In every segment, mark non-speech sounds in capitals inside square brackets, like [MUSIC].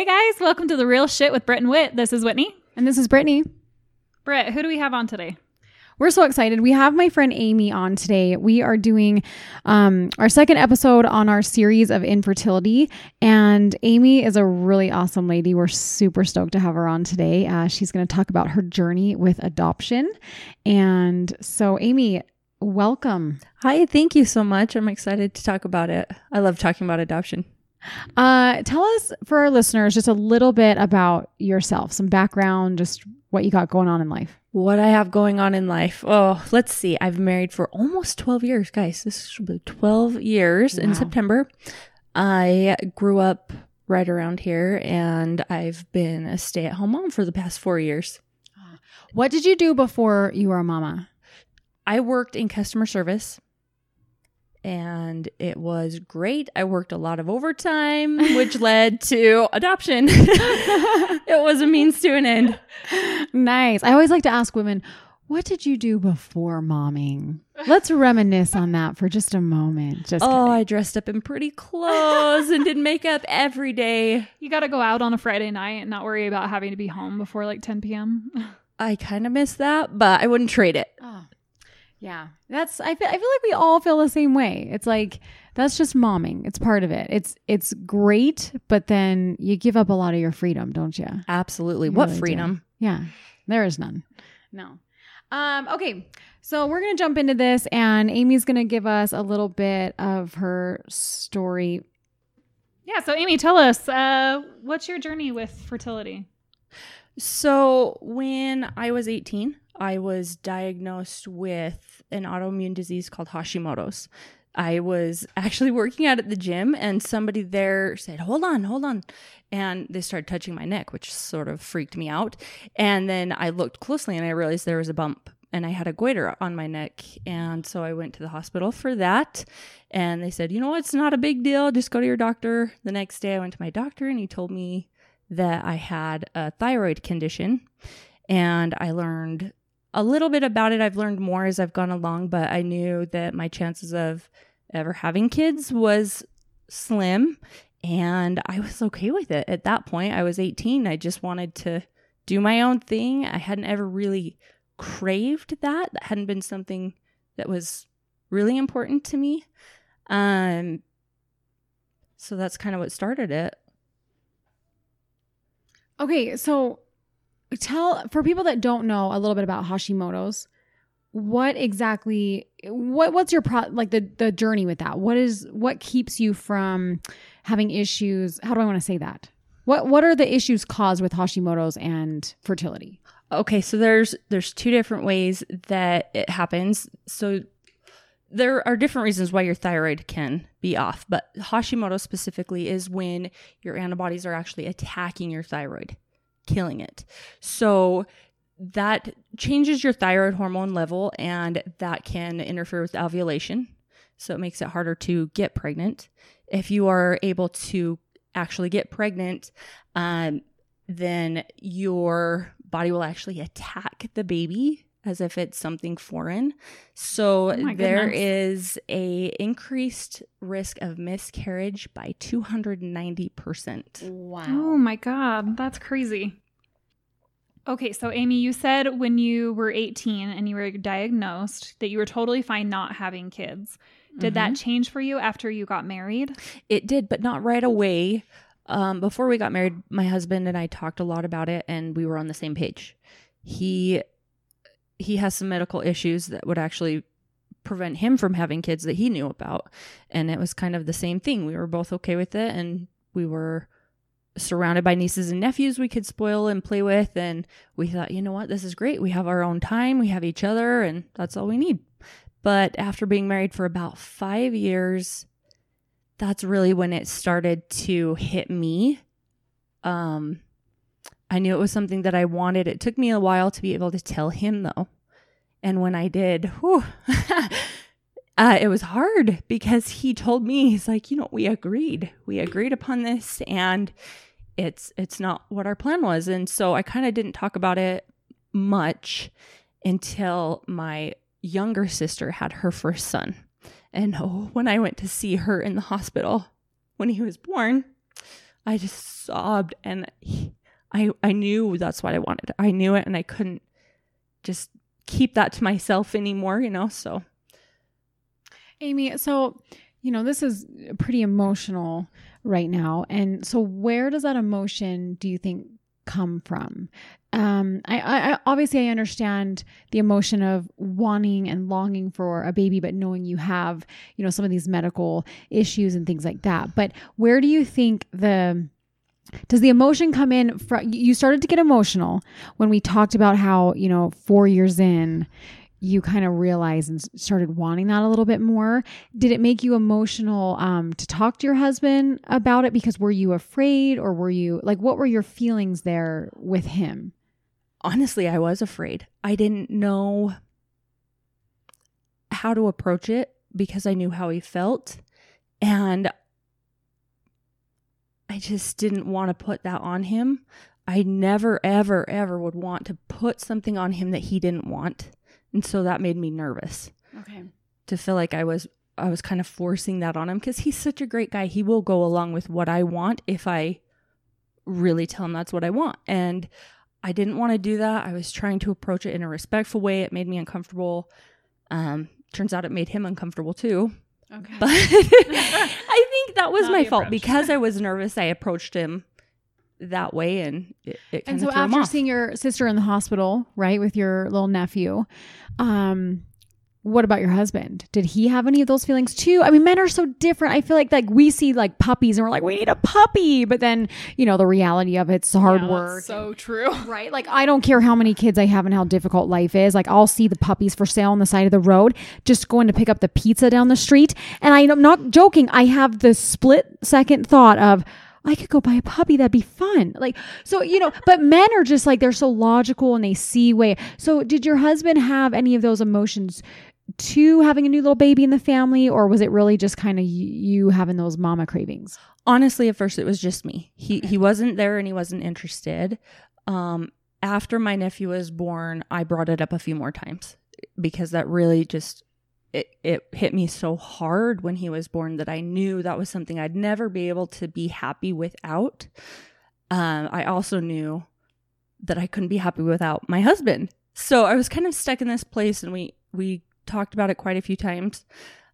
Hey guys, welcome to the Real Shit with Britt and Whit. This is Whitney. And this is Brittany. Britt, who do we have on today? We're so excited. We have my friend Amy on today. We are doing um, our second episode on our series of infertility. And Amy is a really awesome lady. We're super stoked to have her on today. Uh, she's going to talk about her journey with adoption. And so, Amy, welcome. Hi, thank you so much. I'm excited to talk about it. I love talking about adoption. Uh, tell us for our listeners just a little bit about yourself, some background, just what you got going on in life. What I have going on in life. Oh, let's see. I've married for almost 12 years, guys. This should be 12 years Wow. in September. I grew up right around here and I've been a stay at home mom for the past four years. What did you do before you were a mama? I worked in customer service and it was great. I worked a lot of overtime, which [LAUGHS] led to adoption. [LAUGHS] it was a means to an end. Nice. I always like to ask women, what did you do before momming? Let's reminisce on that for just a moment. Just oh, kidding. I dressed up in pretty clothes and did makeup every day. You got to go out on a Friday night and not worry about having to be home before like 10 p.m. [LAUGHS] I kind of miss that, but I wouldn't trade it. Oh. Yeah. That's I feel I feel like we all feel the same way. It's like that's just momming. It's part of it. It's it's great, but then you give up a lot of your freedom, don't you? Absolutely. You what really do. freedom? Yeah. There is none. No. Um, okay. So we're gonna jump into this and Amy's gonna give us a little bit of her story. yeah, so Amy, tell us, uh, what's your journey with fertility? So, when I was 18, I was diagnosed with an autoimmune disease called Hashimoto's. I was actually [LAUGHS] working out at the gym, and somebody there said, Hold on, hold on. And they started touching my neck, which sort of freaked me out. And then I looked closely and I realized there was a bump and I had a goiter on my neck. And so I went to the hospital for that. And they said, You know what? It's not a big deal. Just go to your doctor. The next day, I went to my doctor and he told me that I had a thyroid condition. And I learned a little bit about it. I've learned more as I've gone along, but I knew that my chances of ever having kids was slim. And I was okay with it. At that point, I was 18. I just wanted to do my own thing. I hadn't ever really craved that. That hadn't been something that was really important to me. Um, so that's kind of what started it. Okay, so tell for people that don't know a little bit about Hashimoto's, what exactly what what's your pro like the the journey with that? What is what keeps you from having issues? How do I want to say that? What what are the issues caused with Hashimoto's and fertility? Okay, so there's there's two different ways that it happens. So there are different reasons why your thyroid can be off, but Hashimoto specifically is when your antibodies are actually attacking your thyroid, killing it. So that changes your thyroid hormone level and that can interfere with ovulation. So it makes it harder to get pregnant. If you are able to actually get pregnant, um, then your body will actually attack the baby as if it's something foreign. So Oh my there goodness. is a increased risk of miscarriage by 290%. Wow. Oh my God, that's crazy. Okay, so Amy, you said when you were 18 and you were diagnosed that you were totally fine not having kids. Did that change for you after you got married? It did, but not right away. Um, before we got married, my husband and I talked a lot about it, and we were on the same page. He he has some medical issues that would actually prevent him from having kids that he knew about, and it was kind of the same thing. We were both okay with it, and we were surrounded by nieces and nephews we could spoil and play with, and we thought, you know what, this is great. We have our own time, we have each other, and that's all we need. But after being married for about five years, that's really when it started to hit me. Um, I knew it was something that I wanted. It took me a while to be able to tell him, though. And when I did, whew, [LAUGHS] uh, it was hard because he told me, he's like, you know, we agreed. We agreed upon this, and it's it's not what our plan was. And so I kind of didn't talk about it much until my younger sister had her first son. And oh, when I went to see her in the hospital when he was born, I just sobbed and he, I I knew that's what I wanted. I knew it and I couldn't just keep that to myself anymore, you know? So Amy, so you know, this is pretty emotional right now. And so where does that emotion do you think come from? Um, I, I obviously I understand the emotion of wanting and longing for a baby, but knowing you have, you know, some of these medical issues and things like that. But where do you think the does the emotion come in from you started to get emotional when we talked about how you know four years in you kind of realized and started wanting that a little bit more did it make you emotional um, to talk to your husband about it because were you afraid or were you like what were your feelings there with him honestly, I was afraid. I didn't know how to approach it because I knew how he felt. And I just didn't want to put that on him. I never, ever, ever would want to put something on him that he didn't want. And so that made me nervous. Okay. To feel like I was I was kind of forcing that on him because he's such a great guy. He will go along with what I want if I really tell him that's what I want. And I didn't want to do that. I was trying to approach it in a respectful way. It made me uncomfortable. Um, turns out it made him uncomfortable too. Okay. But [LAUGHS] I think that was Not my fault approach. because I was [LAUGHS] nervous. I approached him that way, and it, it and so of threw him after seeing your sister in the hospital right with your little nephew um what about your husband did he have any of those feelings too i mean men are so different i feel like like we see like puppies and we're like we need a puppy but then you know the reality of it's hard Yeah, that's work So true. [LAUGHS] right like i don't care how many kids i have and how difficult life is like i'll see the puppies for sale on the side of the road just going to pick up the pizza down the street and i'm not joking i have the split second thought of I could go buy a puppy. That'd be fun. Like, so, you know, but men are just like, they're so logical and they see way. So, did your husband have any of those emotions to having a new little baby in the family, or was it really just kind of you having those mama cravings? Honestly, at first it was just me. He he wasn't there and he wasn't interested. Um, after my nephew was born, I brought it up a few more times because that really just it, it hit me so hard when he was born that I knew that was something I'd never be able to be happy without. Um, I also knew that I couldn't be happy without my husband. So I was kind of stuck in this place and we we talked about it quite a few times.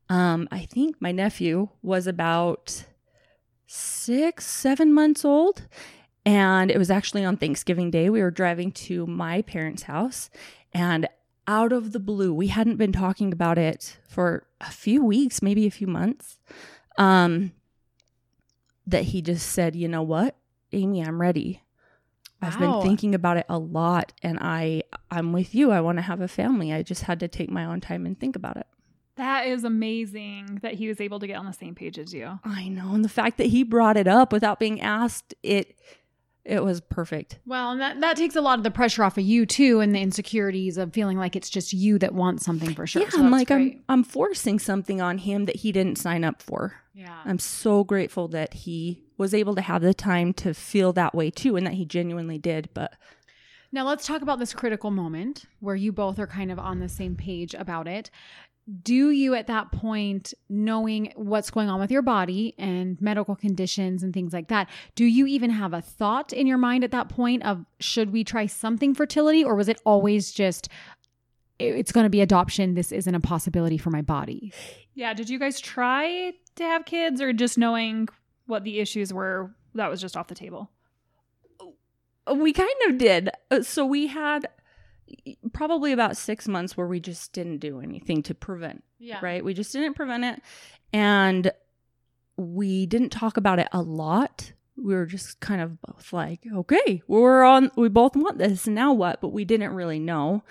Um, I think my nephew was about six, seven months old. And it was actually on Thanksgiving Day. We were driving to my parents' house. And out of the blue, we hadn't been talking about it for a few weeks, maybe a few months. Um, that he just said, you know what, Amy, I'm ready. I've been thinking about it a lot and I I'm with you. I want to have a family. I just had to take my own time and think about it. That is amazing that he was able to get on the same page as you. I know. And the fact that he brought it up without being asked, it it was perfect. Well, and that, that takes a lot of the pressure off of you too, and the insecurities of feeling like it's just you that wants something for sure. yeah, So I'm like great. I'm I'm forcing something on him that he didn't sign up for. yeah. I'm so grateful that he was able to have the time to feel that way too and that he genuinely did. But Now let's talk about this critical moment where you both are kind of on the same page about it. Do you at that point, knowing what's going on with your body and medical conditions and things like that, do you even have a thought in your mind at that point of should we try something fertility or was it always just it's going to be adoption this isn't a possibility for my body Yeah. Did you guys try to have kids or just knowing what the issues were, that was just off the table? we kind of did. Uh, So we had probably about six months where we just didn't do anything to prevent yeah right? We just didn't prevent it. And we didn't talk about it a lot. We were just kind of both like, okay, we're on, we both want this. Now what? But we didn't really know.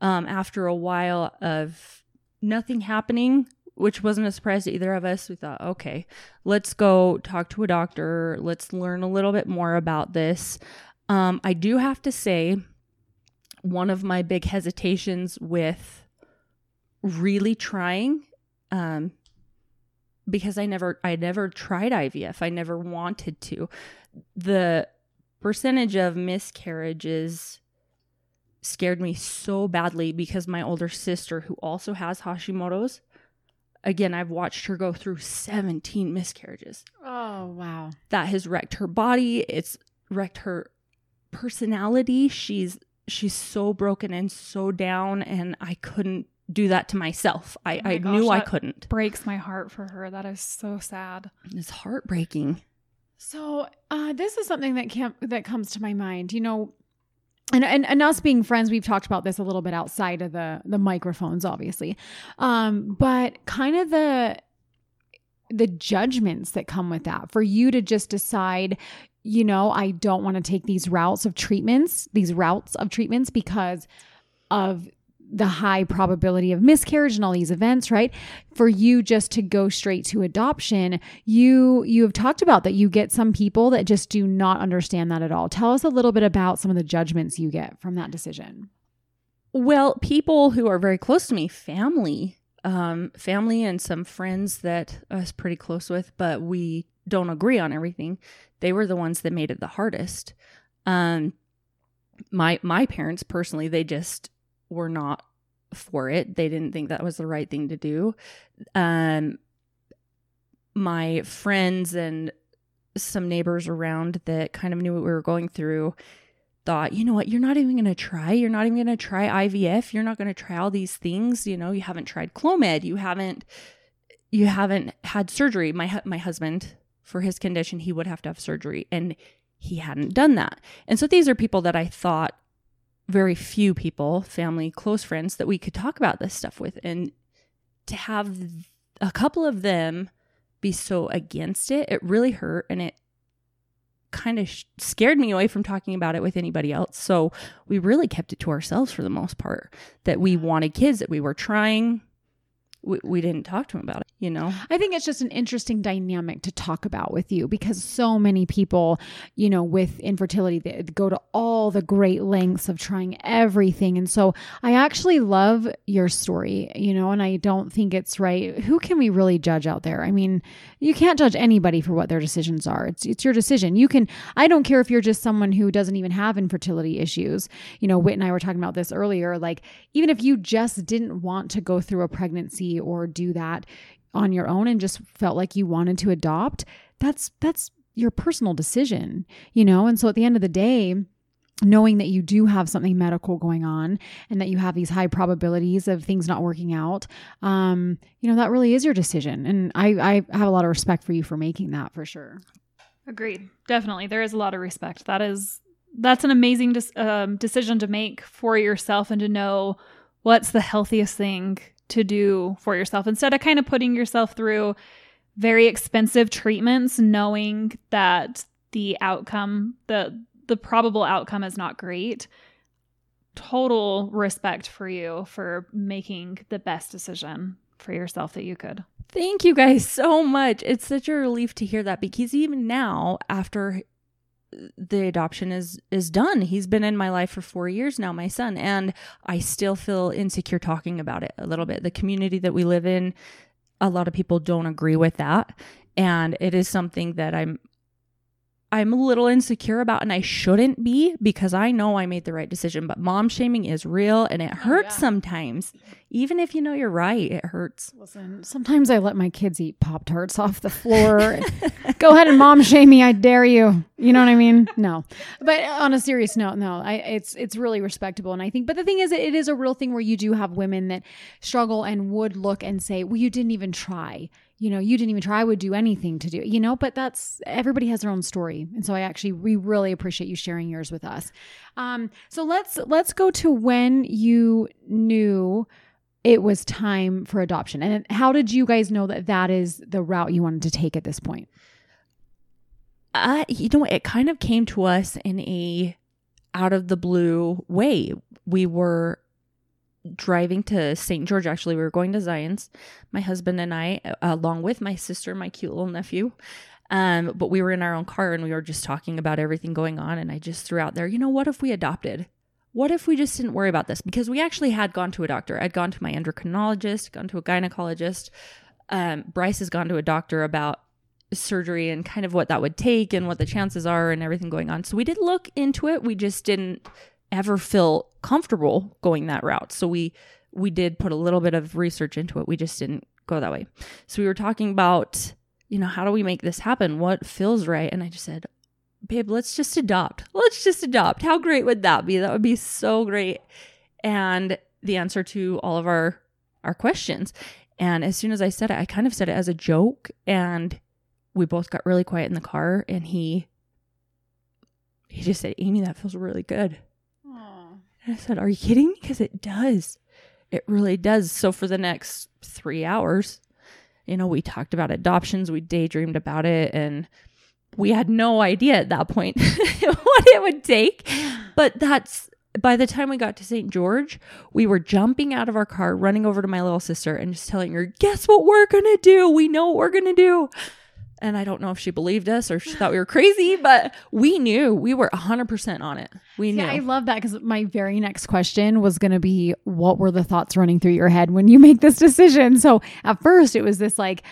Um, after a while of nothing happening, which wasn't a surprise to either of us, we thought, okay, let's go talk to a doctor. Let's learn a little bit more about this. Um, I do have to say, one of my big hesitations with really trying um because I never I never tried IVF. I never wanted to. The percentage of miscarriages scared me so badly because my older sister who also has Hashimoto's again I've watched her go through 17 miscarriages. oh wow. that has wrecked her body. It's wrecked her personality. She's she's so broken and so down and I couldn't do that to myself. I, Oh my I gosh, knew I couldn't. Breaks my heart for her. That is so sad. It's heartbreaking. So uh, this is something that can that comes to my mind. You know, and, and and us being friends, we've talked about this a little bit outside of the the microphones, obviously. Um, but kind of the the judgments that come with that for you to just decide you know i don't want to take these routes of treatments these routes of treatments because of the high probability of miscarriage and all these events right for you just to go straight to adoption you you have talked about that you get some people that just do not understand that at all tell us a little bit about some of the judgments you get from that decision Well, people who are very close to me, family, um, family, and some friends that I was pretty close with, but we don't agree on everything. They were the ones that made it the hardest. Um, my my parents personally, they just were not for it. They didn't think that was the right thing to do. Um, my friends and some neighbors around that kind of knew what we were going through thought, you know what, you're not even going to try. You're not even going to try IVF. You're not going to try all these things. You know, you haven't tried Clomid. You haven't, you haven't had surgery. My my husband, for his condition, he would have to have surgery, and he hadn't done that. And so these are people that I thought very few people, family, close friends, that we could talk about this stuff with, and to have a couple of them be so against it, it really hurt, and it kind of sh- scared me away from talking about it with anybody else. So we really kept it to ourselves for the most part. That we wanted kids, that we were trying. We, we didn't talk to him about it, you know? I think it's just an interesting dynamic to talk about with you because so many people, you know, with infertility, they go to all the great lengths of trying everything. And so I actually love your story, you know, and I don't think it's right. Who can we really judge out there? I mean, you can't judge anybody for what their decisions are. It's it's your decision. You can I don't care if you're just someone who doesn't even have infertility issues. You know, Whit and I were talking about this earlier. Like, even if you just didn't want to go through a pregnancy or do that on your own and just felt like you wanted to adopt, that's that's your personal decision, you know? And so at the end of the day, knowing that you do have something medical going on and that you have these high probabilities of things not working out um you know that really is your decision and i i have a lot of respect for you for making that for sure Agreed. Definitely. There is a lot of respect. That is that's an amazing um, decision to make for yourself and to know what's the healthiest thing to do for yourself instead of kind of putting yourself through very expensive treatments knowing that the outcome the the probable outcome is not great total respect for you for making the best decision for yourself that you could Thank you guys so much. It's such a relief to hear that because even now, after the adoption is is done, he's been in my life for four years now, my son, and I still feel insecure talking about it a little bit. The community that we live in, a lot of people don't agree with that, and it is something that I'm I'm a little insecure about, and I shouldn't be because I know I made the right decision. But mom shaming is real, and it oh, hurts yeah. sometimes, even if you know you're right. It hurts. listen sometimes i let my kids eat pop tarts off the floor. [LAUGHS] Go ahead and mom shame me i dare you. You know what i mean? No. But on a serious note no i it's it's really respectable. And i think but the thing is it is a real thing where you do have women that struggle and would look and say well you didn't even try. You know you didn't even try i would do anything to do it, you know but that's everybody has their own story. And so i actually we really appreciate you sharing yours with us. Um so let's let's go to when you knew it was time for adoption and how did you guys know that that is the route you wanted to take at this point uh, you know, it kind of came to us in a out of the blue way. We were driving to St. George. Actually, we were going to Zion's, my husband and I, uh, along with my sister, my cute little nephew. Um, but we were in our own car and we were just talking about everything going on. And I just threw out there, you know, what if we adopted? What if we just didn't worry about this? Because we actually had gone to a doctor. I'd gone to my endocrinologist, gone to a gynecologist. Um, Bryce has gone to a doctor about surgery and kind of what that would take and what the chances are and everything going on. So we did look into it. We just didn't ever feel comfortable going that route. So we we did put a little bit of research into it. We just didn't go that way. So we were talking about you know, how do we make this happen? What feels right? And I just said, babe, let's just adopt. Let's just adopt. How great would that be? That would be so great. And the answer to all of our our questions. And as soon as I said it, I kind of said it as a joke and we both got really quiet in the car and he he just said, "Amy, that feels really good." And I said, "Are you kidding? Because it does. It really does." So for the next 3 hours, you know, we talked about adoptions, we daydreamed about it and we had no idea at that point [LAUGHS] what it would take. But that's by the time we got to St. George, we were jumping out of our car, running over to my little sister and just telling her, Guess what we're going to do? We know what we're going to do. And I don't know if she believed us or she thought we were crazy, but we knew we were 100% on it. We knew. Yeah, I love that because my very next question was going to be what were the thoughts running through your head when you make this decision? So at first, it was this like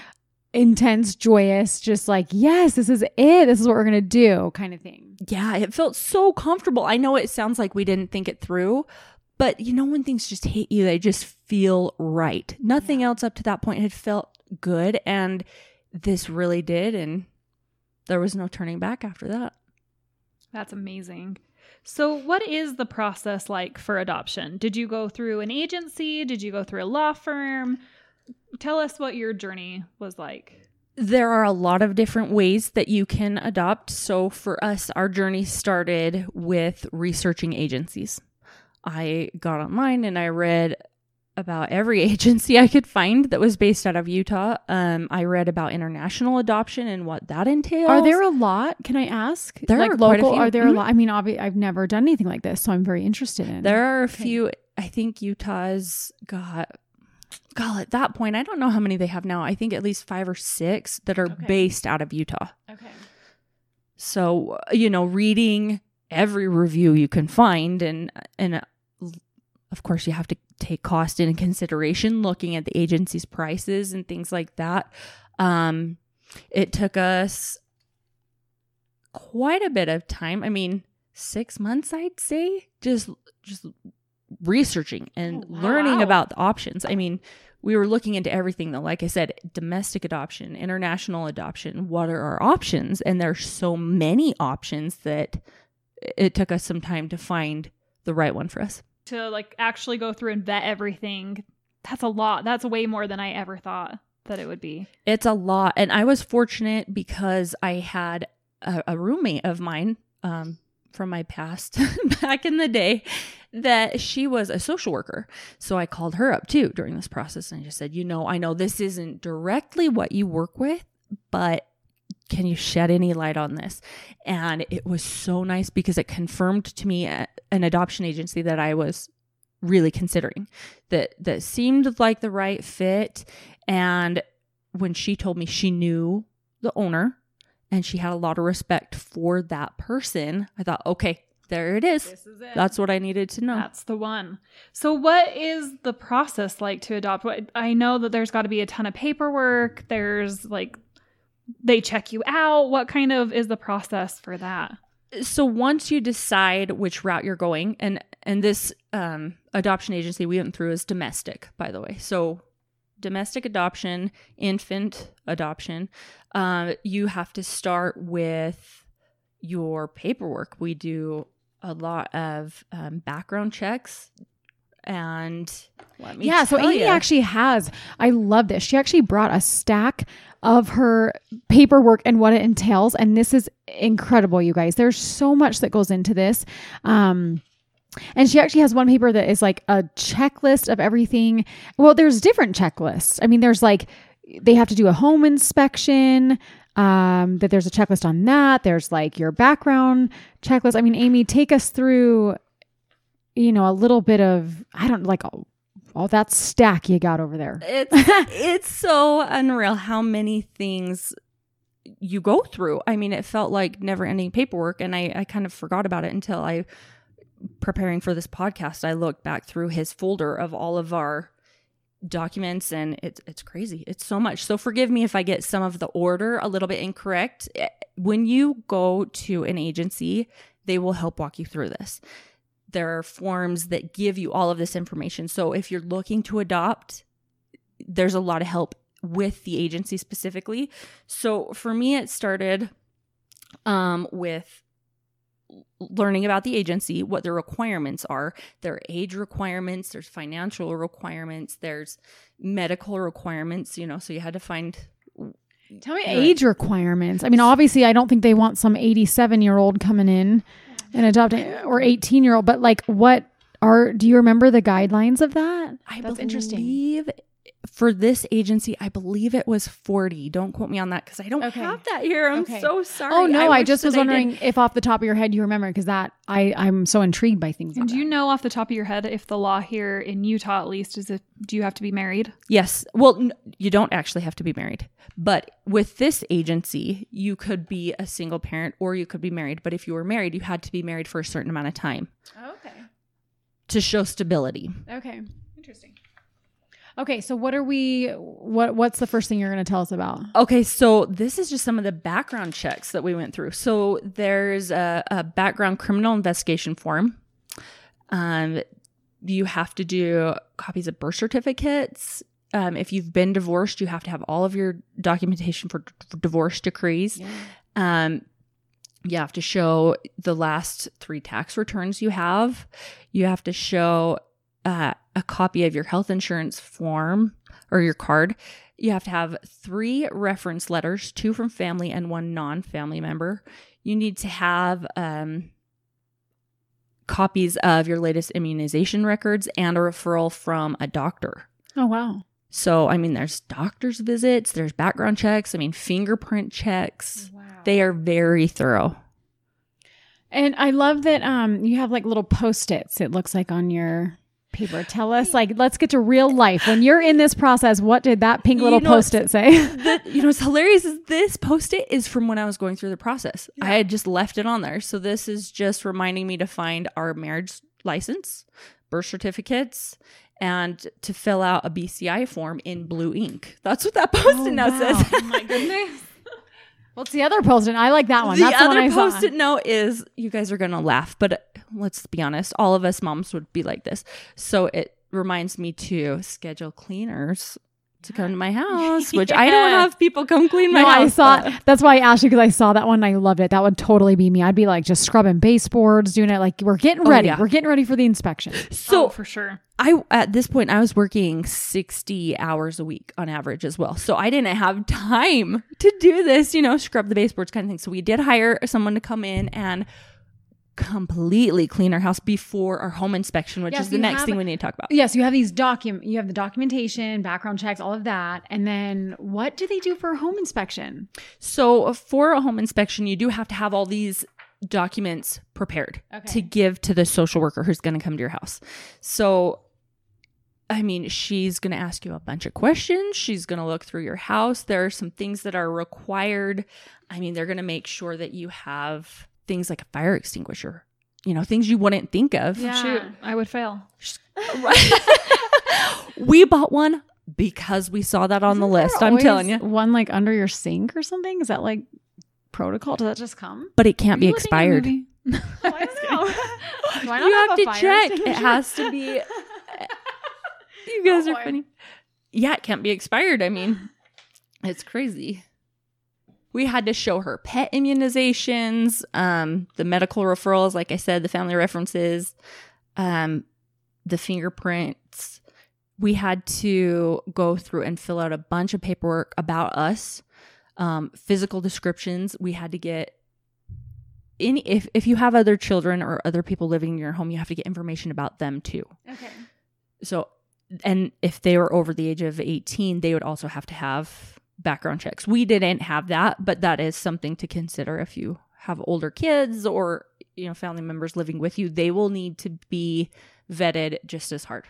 intense, joyous, just like, yes, this is it. This is what we're going to do kind of thing. yeah, it felt so comfortable. I know it sounds like we didn't think it through, but you know, when things just hit you, they just feel right. Nothing else up to that point had felt good. And this really did. And there was no turning back after that. That's amazing. So, what is the process like for adoption? Did you go through an agency? Did you go through a law firm? Tell us what your journey was like. There are a lot of different ways that you can adopt. So, for us, our journey started with researching agencies. I got online and I read about every [LAUGHS] agency I could find that was based out of Utah. Um, I read about international adoption and what that entails. Are there a lot? Can I ask? There like are quite a local. few. Are there a Mhm. lot? I mean, obvi- I've never done anything like this, so I'm very interested in. There are a Okay. few. I think Utah's got. God, at that point, I don't know how many they have now. I think at least five or six that are Okay. based out of Utah. Okay. So, uh, you know, reading every review you can find and and uh, of course you have to take cost into consideration looking at the agency's prices and things like that. Um it took us quite a bit of time. I mean, 6 months I'd say just just researching and Oh, wow. learning about the options. I mean, we were looking into everything though. Like I said, domestic adoption, international adoption, what are our options? And there's so many options that it took us some time to find the right one for us. To like actually go through and vet everything. That's a lot. That's way more than I ever thought that it would be. It's a lot. And I was fortunate because I had a, a roommate of mine um, from my past [LAUGHS] back in the day that she was a social worker. So I called her up too during this process and just said, you know, I know this isn't directly what you work with, but can you shed any light on this? And it was so nice because it confirmed to me an adoption agency that I was really considering that that seemed like the right fit and when she told me she knew the owner and she had a lot of respect for that person, I thought, okay, there it is. is it. That's what I needed to know. That's the one. So, what is the process like to adopt? What I know that there's got to be a ton of paperwork. There's like they check you out. What kind of is the process for that? so once you decide which route you're going, and and this um, adoption agency we went through is domestic, by the way. So domestic adoption, infant adoption, uh, you have to start with your paperwork. We do a lot of um, background checks, and let me yeah, so Amy ya- actually has. I love this. She actually brought a stack of her paperwork and what it entails, and this is incredible, you guys. There's so much that goes into this. Um, and she actually has one paper that is like a checklist of everything. Well, there's different checklists. I mean, there's like they have to do a home inspection. Um, that there's a checklist on that. There's like your background checklist. I mean, Amy, take us through, you know, a little bit of I don't like all, all that stack you got over there. it's [LAUGHS] it's so unreal how many things you go through. I mean, it felt like never ending paperwork, and I, I kind of forgot about it until I, preparing for this podcast, I looked back through his folder of all of our documents, and it's it's crazy. It's so much. So forgive me if I get some of the order a little bit incorrect. Eh, When you go to an agency, they will help walk you through this. There are forms that give you all of this information. So if you're looking to adopt, there's a lot of help with the agency specifically. So for me, it started um, with learning about the agency, what their requirements are. their age requirements, there's financial requirements, there's medical requirements, you know, so you had to find Tell me Right. age requirements. I mean, obviously, I don't think they want some 87 year old coming in and adopting or 18 year old, but like, what are, do you remember the guidelines of that? I That's interesting. Believe for this agency, I believe it was 40. Don't quote me on that because I don't Okay. have that here. I'm Okay. so sorry. Oh, no. I, wish just was did. wondering if off the top of your head you remember because that I, I'm so intrigued by things. And like do you know off the top of your head if the law here in Utah, at least, is if do you have to be married? Yes. Well, n- you don't actually have to be married. But with this agency, you could be a single parent or you could be married. But if you were married, you had to be married for a certain amount of time Okay. to show stability. Okay. Interesting. Okay. So what are we, what, what's the first thing you're going to tell us about? Okay, so this is just some of the background checks that we went through. So there's a, a background criminal investigation form. Um, you have to do copies of birth certificates. Um, if you've been divorced, you have to have all of your documentation for, for divorce decrees. Um, you have to show the last three tax returns you have. You have to show uh, a copy of your health insurance form or your card. You have to have three reference letters, two from family and one non-family member. You need to have um, copies of your latest immunization records and a referral from a doctor. Oh, wow. So, I mean, there's doctor's visits, there's background checks, I mean, fingerprint checks. Wow. They are very thorough. And I love that um you have like little post-its it looks like on your paper. Tell us like let's get to real life. When you're in this process, what did that pink You little know, post-it say? the, you know, what's hilarious is this post it is from when I was going through the process. I had just left it on there. So this is just reminding me to find our marriage license, birth certificates, and to fill out a BCI form in blue ink. That's what that post it Oh, note wow. says. [LAUGHS] Oh my goodness. What's the other post-it? I like that one. the That's the one other I post it note is you guys are going to laugh, but let's be honest, all of us moms would be like this. So it reminds me to schedule cleaners to come to my [LAUGHS] house, which I don't have people come clean my No, I house. saw. but- That's why I asked you because I saw that one and I loved it. That would totally be me. I'd be like just scrubbing baseboards, doing it like we're getting Oh, ready. yeah. We're getting ready for the inspection. [LAUGHS] So oh, for sure. I at this point I was working 60 hours a week on average as well. So I didn't have [LAUGHS] time to do this, you know, scrub the baseboards kind of thing. So we did hire someone to come in and completely clean our house before our home inspection, which Yes, is the next have- thing we need to talk about. Yes, you have these document. You have the documentation, background checks, all of that, and then what do they do for a home inspection? So for a home inspection, you do have to have all these documents prepared Okay. to give to the social worker who's going to come to your house. So I mean, she's going to ask you a bunch of questions. She's going to look through your house. There are some things that are required. I mean, they're going to make sure that you have things like a fire extinguisher. You know, things you wouldn't think of. Yeah. Shoot, I would fail. [LAUGHS] we bought one because we saw that on the Isn't there list. I'm telling you. one like under your sink or something. Is that like protocol? Does that just come? But it can't Are be you looking at a expired. movie? I don't know. Do I not you have, a to check. It has to be. [LAUGHS] you guys Oh, are boy. funny. Yeah, it can't be expired. I mean, it's crazy. We had to show her pet immunizations, um, the medical referrals, like I said, the family references, um, the fingerprints. We had to go through and fill out a bunch of paperwork about us, um, physical descriptions. We had to get any if if you have other children or other people living in your home, you have to get information about them too. Okay. So, and if they were over the age of 18, they would also have to have background checks. We didn't have that, but that is something to consider if you have older kids or, you know, family members living with you. They will need to be vetted just as hard.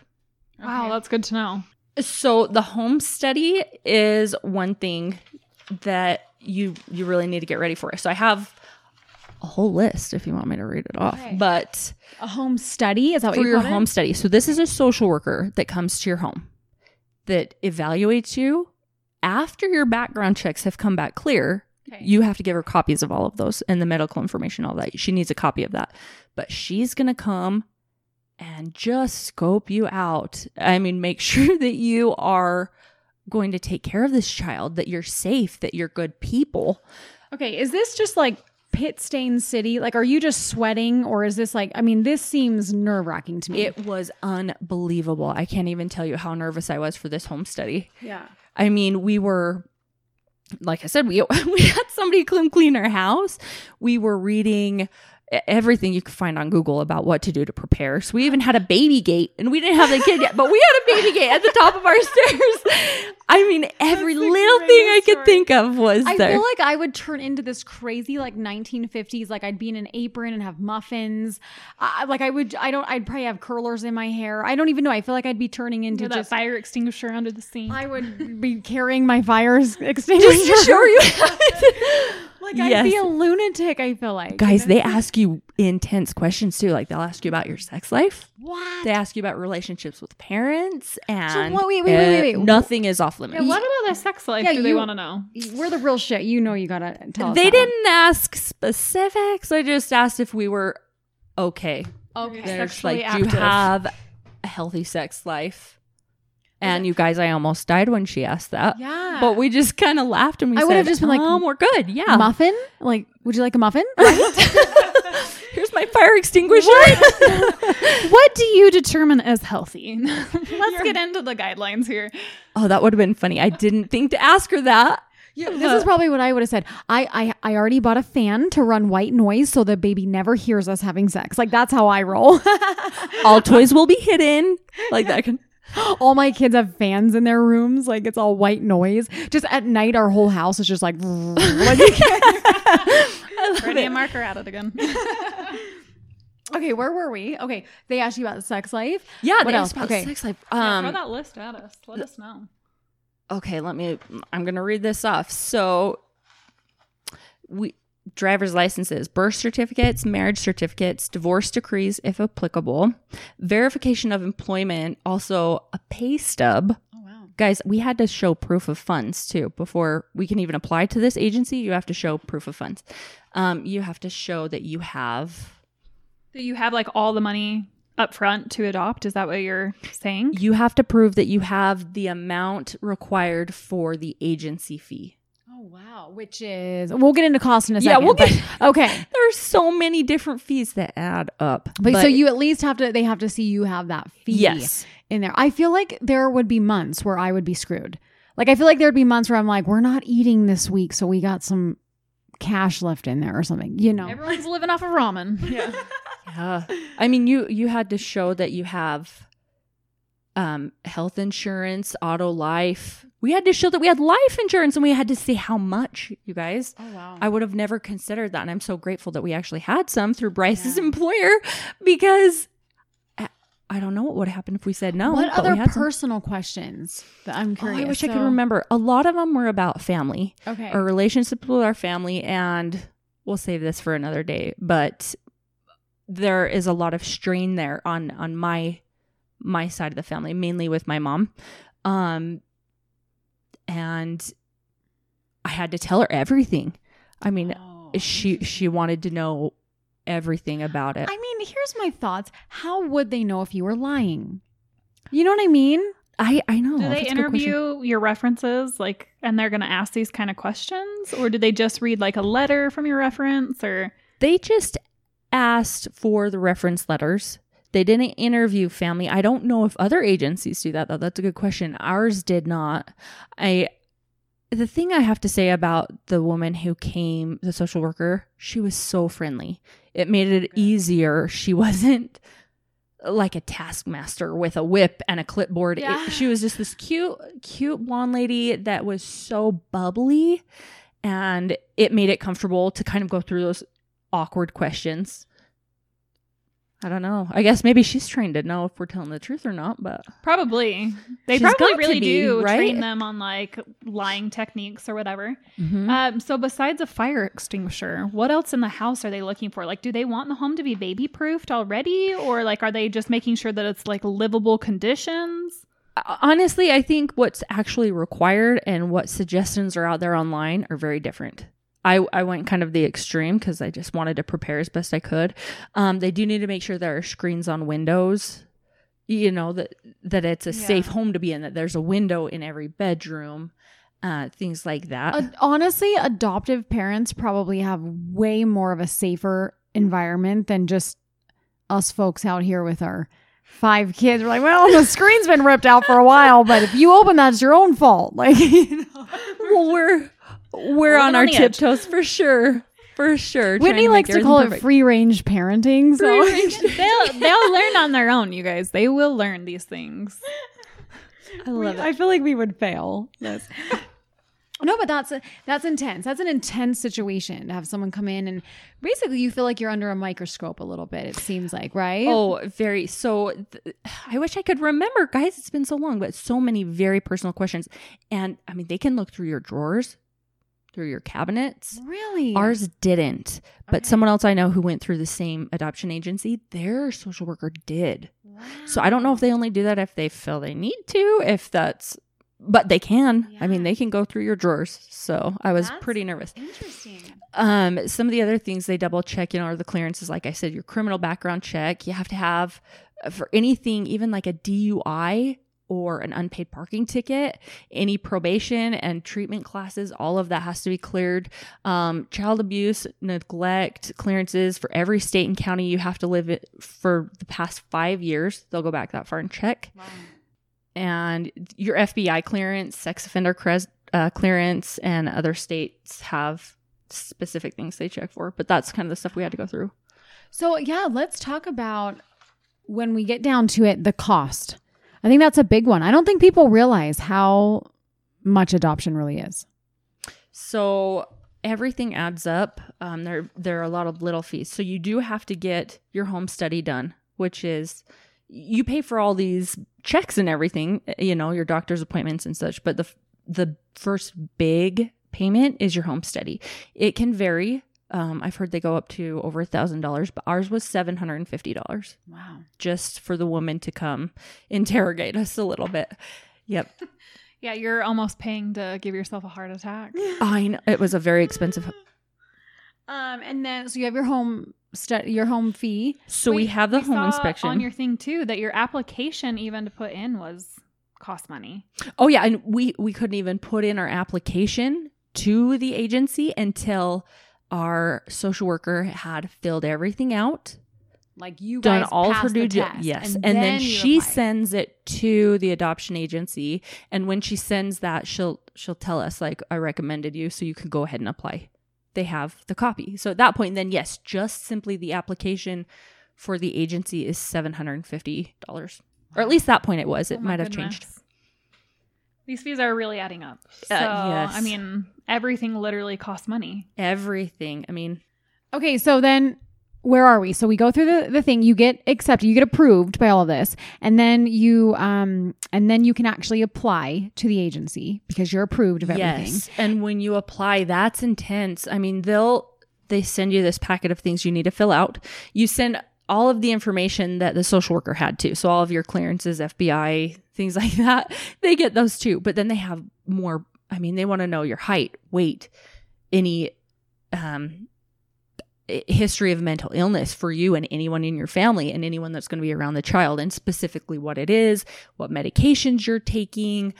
Wow, that's good to know. So, the home study is one thing that you you really need to get ready for. So, I have a whole list if you want me to read it off. Okay. But a home study. Is that what for you your called it? home study. So this is a social worker that comes to your home that evaluates you after your background checks have come back clear. Okay. You have to give her copies of all of those and the medical information, all that. She needs a copy of that. But she's going to come and just scope you out. I mean, make [LAUGHS] sure that you are going to take care of this child, that you're safe, that you're good people. Okay, is this just like pit stain city? Like, are you just sweating, or is this like? I mean, this seems nerve wracking to me. It was unbelievable. I can't even tell you how nervous I was for this home study. yeah. I mean, we were like I said, we [LAUGHS] we had somebody come clean our house. We were reading everything you could find on Google about what to do to prepare. So we even had a baby gate, and we didn't have the kid yet, but we had a baby gate at the top of our [LAUGHS] stairs. I mean, every little thing I could story. think of was there. I there. feel like I would turn into this crazy like 1950s. Like I'd be in an apron and have muffins. I like I would. I don't. I'd probably have curlers in my hair. I don't even know. I feel like I'd be turning into Into that just. fire extinguisher under the sink. I would be carrying my fire extinguisher. Just to show you. [LAUGHS] like I'd be a lunatic. I feel like Guys, they ask you intense questions too. Like they'll ask you about your sex life. what? They ask you about relationships with parents, and what- wait, wait, wait, wait, wait. nothing is off limits. yeah, what about their sex life? Yeah, do they you- want to know? We're the real shit. You know, you gotta tell they that didn't ask specifics. I just asked if we were okay. Okay. They're just Sexually like, do you have a healthy sex life? And you guys, I almost died when she asked that. Yeah. But we just kind of laughed and we I said, would have just been like, um, we're good. Yeah. muffin. Like, would you like a muffin? [LAUGHS] Here's my fire extinguisher. [LAUGHS] What do you determine as healthy? [LAUGHS] Let's get into the guidelines here. oh, that would have been funny. I didn't think to ask her that. Yeah, this is probably what I would have said. I, I I already bought a fan to run white noise so the baby never hears us having sex. Like that's how I roll. All toys will be hidden. Like that. Can, [GASPS] all my kids have fans in their rooms. Like it's all white noise. Just at night, our whole house is just like. [LAUGHS] like [LAUGHS] [LAUGHS] Freddie and Mark are at it again. okay, where were we? Okay, they asked you about the sex life. yeah. What they else? asked about Okay. Sex life. Yeah, throw Um, that list at us. Let us know. okay, let me I'm going to read this off. So we driver's licenses, birth certificates, marriage certificates, divorce decrees if applicable, verification of employment, also a pay stub. Oh wow. Guys, we had to show proof of funds too before we can even apply to this agency. You have to show proof of funds. Um, you have to show that you have Do you have like all the money up front to adopt? Is that what you're saying? you have to prove that you have the amount required for the agency fee. Wow. Which is we'll get into cost in a second. Yeah, we'll but- get- okay. [LAUGHS] There's so many different fees that add up. But, so you at least have to they have to see you have that fee yes, in there. I feel like there would be months where I would be screwed. Like I feel like there'd be months where I'm like, we're not eating this week, so we got some cash left in there or something. You know. Everyone's living off of ramen. [LAUGHS] Yeah. yeah. I mean, you you had to show that you have um health insurance, auto life. We had to show that we had life insurance, and we had to see how much. You guys, Oh wow. I would have never considered that, and I'm so grateful that we actually had some through Bryce's Yeah. employer because. I- don't know what would happen if we said no. what other had some- personal questions that I'm Oh, curious? I wish I could remember. A lot of them were about family. Okay. our relationship with our family and we'll save this for another day but there is a lot of strain there on on my my side of the family mainly with my mom um and i had to tell her everything i mean Oh, she she wanted to know everything about it I mean, here's my thoughts. How would they know if you were lying? You know what I mean? i i know Do they that's a good question. interview your references like and they're going to ask these kind of questions or do they just read like a letter from your reference or they just asked for the reference letters. They didn't interview family. I don't know if other agencies do that though. That's a good question. Ours did not. I the thing I have to say about the woman who came, the social worker, she was so friendly. It made it easier. She [LAUGHS] wasn't like a taskmaster with a whip and a clipboard. It- Yeah. she was just this cute, cute blonde lady that was so bubbly and it made it comfortable to kind of go through those awkward questions. I don't know. I guess maybe she's trained to know if we're telling the truth or not, but probably they She's probably really be, do right? train them on like lying techniques or whatever Mm-hmm. um so besides a fire extinguisher what else in the house are they looking for like do they want the home to be baby proofed already or like are they just making sure that it's like livable conditions honestly, I think what's actually required and what suggestions are out there online are very different. I, I went kind of the extreme because I just wanted to prepare as best I could. Um, they do need to make sure there are screens on windows you know that that it's a Yeah. safe home to be in that there's a window in every bedroom uh things like that Ad- honestly, adoptive parents probably have way more of a safer environment than just us folks out here with our five kids. We're like, well, the [LAUGHS] screen's been ripped out for a while, but if you open that, it's your own fault. [LAUGHS] Like, you know. well we're we're on on our tiptoes for sure for sure Whitney make likes to call it free range parenting. So [LAUGHS] they'll they'll learn on their own, you guys. They will learn these things. i love it I feel like we would fail. Yes. [LAUGHS] No, but that's a, that's intense. That's an intense situation to have someone come in and basically you feel like you're under a microscope a little bit. It seems like, right? Oh, very. So th- I wish I could remember, guys. It's been so long, but so many very personal questions. And I mean, they can look through your drawers, through your cabinets. really? Ours didn't, but Okay. someone else I know who went through the same adoption agency, their social worker did. Wow. So I don't know if they only do that if they feel they need to, if that's, but they can. I mean, they can go through your drawers. So I was That's- pretty nervous. Interesting. Um, some of the other things they double check, you know, are the clearances. Like I said, your criminal background check. You have to have for anything, even like a DUI or an unpaid parking ticket, any probation and treatment classes. All of that has to be cleared. Um, child abuse, neglect clearances for every state and county you have to live it for the past five years. They'll go back that far and check Wow. and your FBI clearance, sex offender cres- uh, clearance, and other states have specific things they check for. But that's kind of the stuff we had to go through. So, yeah, let's talk about when we get down to it, the cost. I think that's a big one. I don't think people realize how much adoption really is. So everything adds up. Um, there there are a lot of little fees. So you do have to get your home study done, which is you pay for all these checks and everything, you know, your doctor's appointments and such. But the the first big payment is your home study. It can vary. Um, I've heard they go up to over a thousand dollars, but ours was seven hundred and fifty dollars Wow. just for the woman to come interrogate us a little bit. Yep, [LAUGHS] Yeah, you're almost paying to give yourself a heart attack. [LAUGHS] I know it was a very expensive. Um, and then so you have your home stu- your home fee. So we Wait, have the we home saw inspection. on your thing too that your application even to put in was cost money. Oh yeah, and we we couldn't even put in our application to the agency until our social worker had filled everything out, Like you done all her due the di- test, yes, and, then, you she apply. sends it to the adoption agency, and when she sends that, she'll she'll tell us like I recommended you, so you can go ahead and apply. They have the copy, so at that point, then yes, just simply the application for the agency is seven hundred and fifty dollars, or at least that point it was. It Oh might have goodness. changed. These fees are really adding up. So, Uh, yes. I mean, everything literally costs money. Everything. I mean, Okay, so then where are we? So we go through the, the thing, you get accepted, you get approved by all of this, and then you um and then you can actually apply to the agency because you're approved of everything. Yes. And when you apply, that's intense. I mean, they'll they send you this packet of things you need to fill out. You send all of the information that the social worker had too. So all of your clearances, FBI, things [LAUGHS] like that. They get those too. But then they have more I mean, they want to know your height, weight, any um history of mental illness for you and anyone in your family and anyone that's going to be around the child and specifically what it is, what medications you're taking,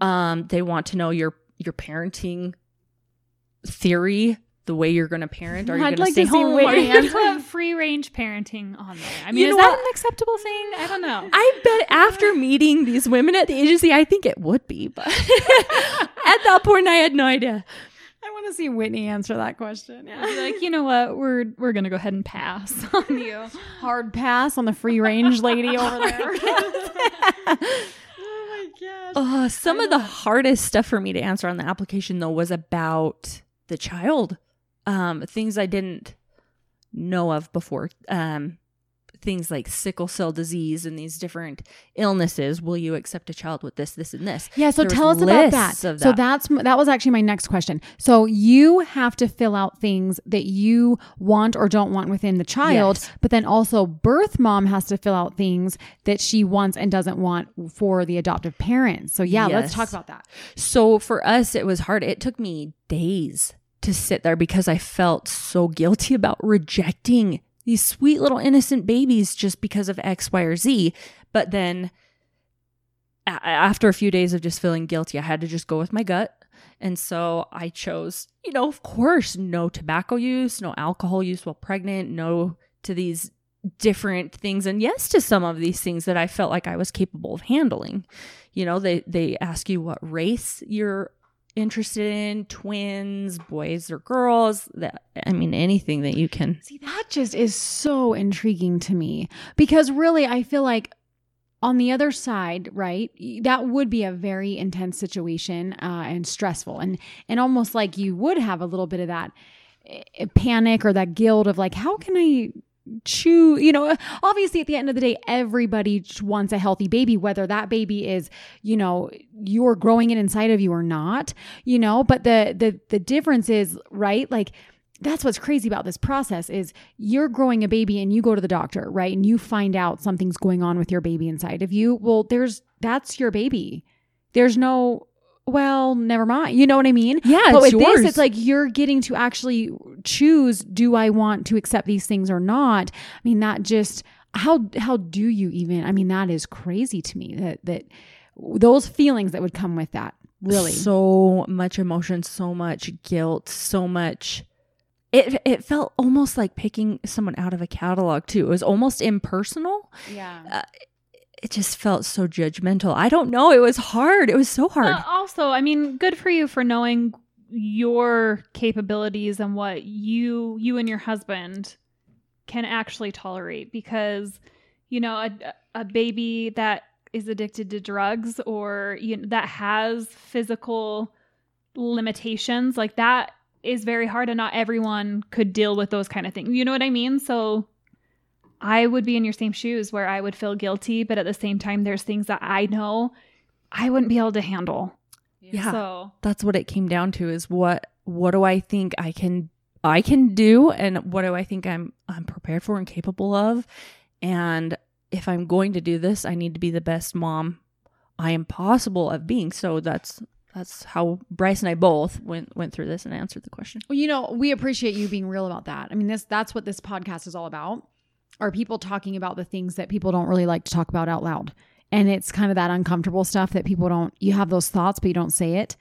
Wow. um, they want to know your your parenting theory, the way you're going to parent. Are you going to like stay to home? You Let's gonna- put free range parenting on there. I You mean, is that what? an acceptable thing? I don't know. I bet after [LAUGHS] meeting these women at the agency, I think it would be, but [LAUGHS] at that point, I had no idea. I want to see Whitney answer that question. [LAUGHS] Be like, you know what? We're we're gonna go ahead and pass on you. Hard pass on the free range lady over there. oh my gosh. Uh, some of the hardest stuff for me to answer on the application, though, was about the child. Um, things I didn't know of before. Um, things like sickle cell disease and these different illnesses. Will you accept a child with this, this, and this? Yeah, so There tell us about that. of So that's that was actually my next question. So you have to fill out things that you want or don't want within the child, Yes. but then also birth mom has to fill out things that she wants and doesn't want for the adoptive parents. So yeah, let's talk about that. So for us, it was hard. It took me days to sit there because I felt so guilty about rejecting these sweet little innocent babies just because of X, Y, or Z. But then a- after a few days of just feeling guilty, I had to just go with my gut. And so I chose, you know, of course, no tobacco use, no alcohol use while pregnant, no to these different things and yes to some of these things that I felt like I was capable of handling. You know, they they ask you what race you're interested in, twins, boys or girls, that I mean anything that you can. See, that just is so intriguing to me. Because really, I feel like on the other side, right, that would be a very intense situation uh, and stressful, and and almost like you would have a little bit of that eh, panic or that guilt of like, how can I choose you know obviously at the end of the day everybody wants a healthy baby whether that baby is you know you're growing it inside of you or not you know but the the the difference is right like that's what's crazy about this process is you're growing a baby and you go to the doctor right and you find out something's going on with your baby inside of you. Well there's that's your baby. There's no well never mind you know what i mean Yeah, but with yours. this it's like you're getting to actually choose do i want to accept these things or not i mean that just how how do you even i mean that is crazy to me that that those feelings that would come with that really so much emotion, so much guilt, so much it it felt almost like picking someone out of a catalog too. It was almost impersonal. yeah uh, It just felt so judgmental. I don't know. It was hard. It was so hard. Uh, also, I mean, good for you for knowing your capabilities and what you you and your husband can actually tolerate because you know a, a baby that is addicted to drugs or you know, that has physical limitations like that is very hard and not everyone could deal with those kind of things you know what i mean so i would be in your same shoes where i would feel guilty but at the same time there's things that i know i wouldn't be able to handle Yeah. so That's what it came down to is what what do I think I can I can do and what do I think I'm I'm prepared for and capable of and if I'm going to do this I need to be the best mom I am possible of being so that's that's how Bryce and I both went went through this and answered the question. Well, you know, we appreciate you being real about that. I mean, this that's what this podcast is all about. Are people talking about the things that people don't really like to talk about out loud? And it's kind of that uncomfortable stuff that people don't you have those thoughts but you don't say it.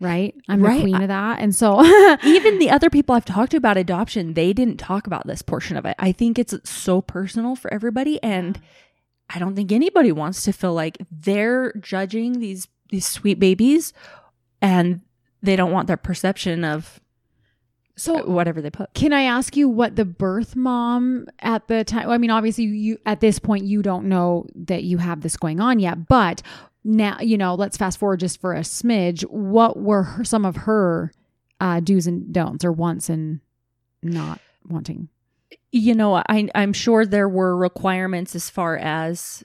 Right? I'm Right. the queen of that. And so [LAUGHS] Even the other people I've talked to about adoption, they didn't talk about this portion of it. I think it's so personal for everybody and I don't think anybody wants to feel like they're judging these these sweet babies and they don't want their perception of so whatever they put. Can I ask you what the birth mom at the time? I mean, obviously, you at this point you don't know that you have this going on yet, but now you know. Let's fast forward just for a smidge. What were her, some of her uh, do's and don'ts, or wants and not wanting? You know, I I'm sure there were requirements as far as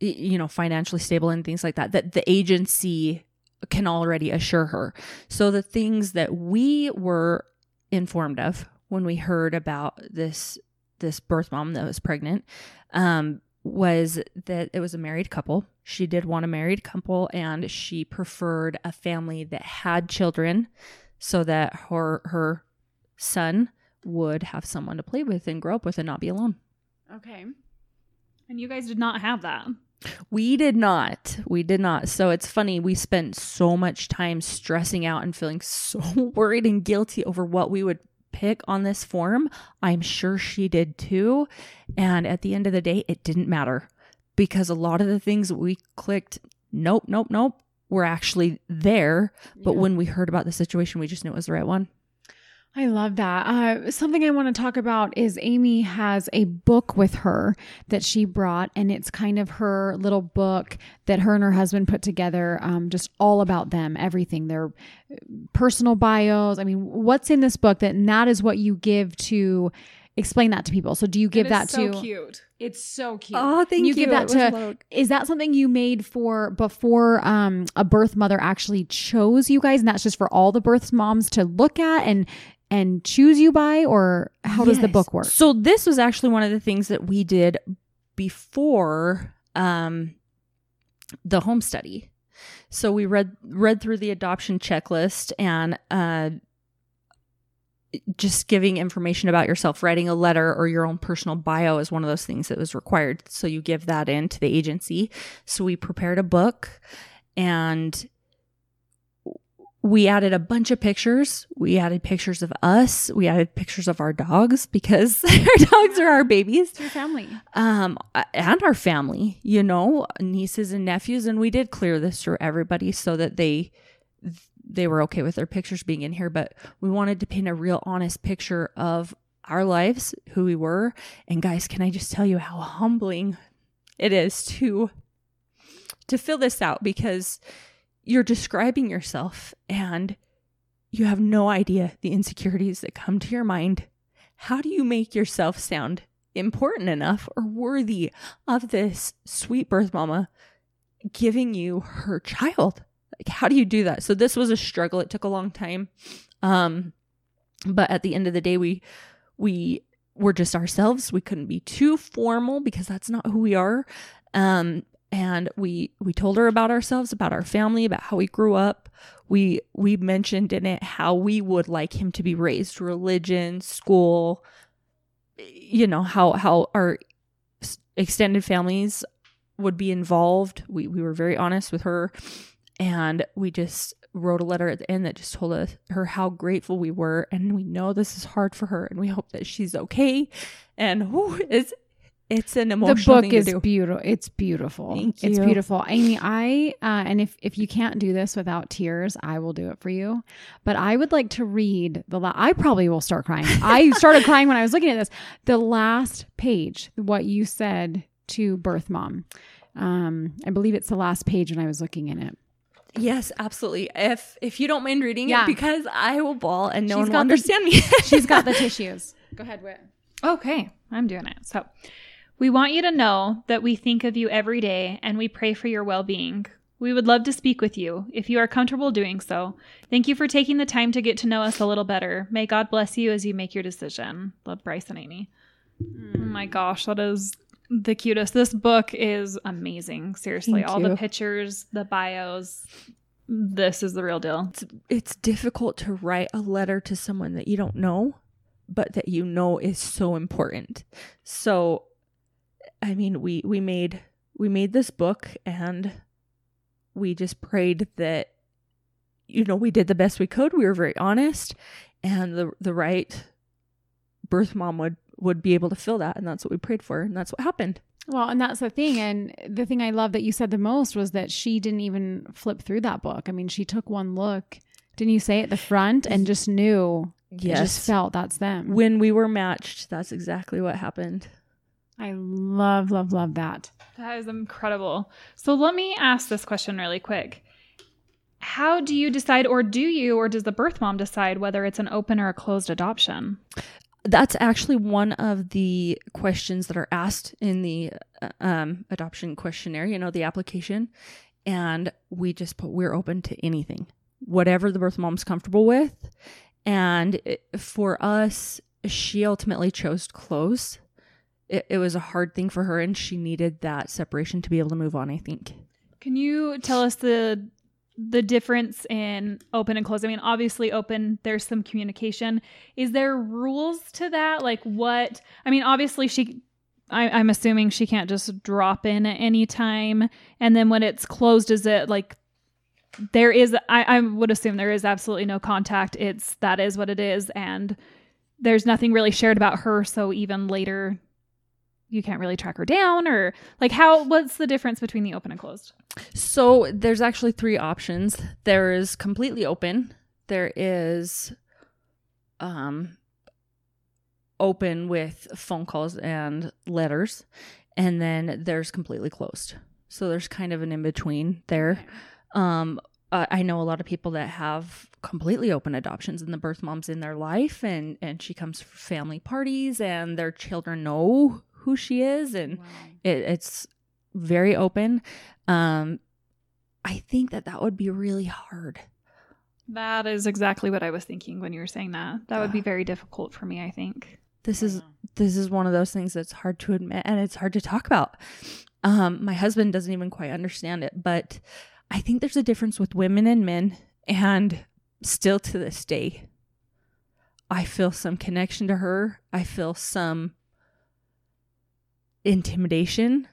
you know, financially stable and things like that that the agency can already assure her. So the things that we were informed of when we heard about this this birth mom that was pregnant um, was that it was a married couple. She did want a married couple, and she preferred a family that had children, so that her her son would have someone to play with and grow up with and not be alone. Okay. and you guys did not have that We did not. We did not. So it's funny. We spent so much time stressing out and feeling so [LAUGHS] worried and guilty over what we would pick on this form. I'm sure she did too. And at the end of the day, it didn't matter because a lot of the things we clicked, nope, nope, nope, were actually there. But Yeah. when we heard about the situation, we just knew it was the right one. I love that. Uh, something I want to talk about is Amy has a book with her that she brought, and it's kind of her little book that her and her husband put together, um, just all about them, everything, their uh, personal bios. I mean, what's in this book that and that is what you give to explain that to people. So, do you give that to? cute It's so cute. Oh, thank you. You give that to. lo- Is that something you made for before um, a birth mother actually chose you guys, and that's just for all the birth moms to look at and and choose you by, or how does the book work? So this was actually one of the things that we did before um, the home study. So we read read through the adoption checklist, and uh, just giving information about yourself, writing a letter or your own personal bio is one of those things that was required. So you give that in to the agency. So we prepared a book and we added a bunch of pictures. We added pictures of us. We added pictures of our dogs because [LAUGHS] our dogs are our babies. It's your family. Um, and our family, you know, nieces and nephews. And we did clear this for everybody so that they they were okay with their pictures being in here, but we wanted to paint a real honest picture of our lives, who we were. And guys, can I just tell you how humbling it is to to fill this out because you're describing yourself and you have no idea the insecurities that come to your mind. How do you make yourself sound important enough or worthy of this sweet birth mama giving you her child? Like, how do you do that? So this was a struggle. It took a long time. Um, but at the end of the day, we we were just ourselves. We couldn't be too formal because that's not who we are. Um, and we we told her about ourselves, about our family, about how we grew up. We we mentioned in it how we would like him to be raised, religion, school, you know, how how our extended families would be involved. We we were very honest with her and we just wrote a letter at the end that just told us, her how grateful we were and we know this is hard for her and we hope that she's okay and whew, it's it's an emotional the book is beautiful it's beautiful Thank it's you. beautiful amy i uh, and if if you can't do this without tears i will do it for you but i would like to read the la- i probably will start crying i [LAUGHS] started crying when i was looking at this the last page what you said to birth mom um i believe it's the last page when i was looking in it Yes, absolutely. If if you don't mind reading Yeah. it, because I will bawl and no She's one will got the- understand me. she's got the [LAUGHS] tissues go ahead Whit. Okay, I'm doing it. So, we want you to know that we think of you every day and we pray for your well being. We would love to speak with you if you are comfortable doing so. Thank you for taking the time to get to know us a little better. May God bless you as you make your decision. Love Bryce and Amy. Oh my hmm. gosh, that is the cutest. This book is amazing. Seriously, Thank all the pictures, the bios. This is the real deal. it's, it's difficult to write a letter to someone that you don't know, but that you know is so important. So, I mean, we we made we made this book and we just prayed that you know we did the best we could. We were very honest, and the the right birth mom would would be able to fill that, and that's what we prayed for, and that's what happened. Well, and that's the thing. And the thing I love that you said the most was that she didn't even flip through that book. I mean, she took one look, didn't you say at the front, and just knew, just felt that's them. when we were matched, that's exactly what happened. I love, love, love that. That is incredible. So let me ask this question really quick. How do you decide, or do you, or does the birth mom decide whether it's an open or a closed adoption? That's actually one of the questions that are asked in the uh, um, adoption questionnaire, you know, the application. And we just put, we're open to anything, whatever the birth mom's comfortable with. And it, for us, she ultimately chose close. It, it was a hard thing for her, and she needed that separation to be able to move on, I think. Can you tell us the the difference in open and closed? I mean, obviously open, there's some communication. Is there rules to that? Like what I mean, obviously she I, I'm assuming she can't just drop in at any time. And then when it's closed, is it like there is I, I would assume there is absolutely no contact. It's that is what it is, and there's nothing really shared about her, so even later you can't really track her down or like how what's the difference between the open and closed? So there's actually three options. There is completely open. There is um open with phone calls and letters and then there's completely closed. So there's kind of an in between there. Um I know a lot of people that have completely open adoptions and the birth mom's in their life and and she comes for family parties and their children know who she is and it, it's very open um i think that that would be really hard That is exactly what I was thinking when you were saying that. That would be very difficult for me, I think. this is this is one of those things that's hard to admit and it's hard to talk about um my husband doesn't even quite understand it but i think there's a difference with women and men and still to this day I feel some connection to her. I feel some intimidation.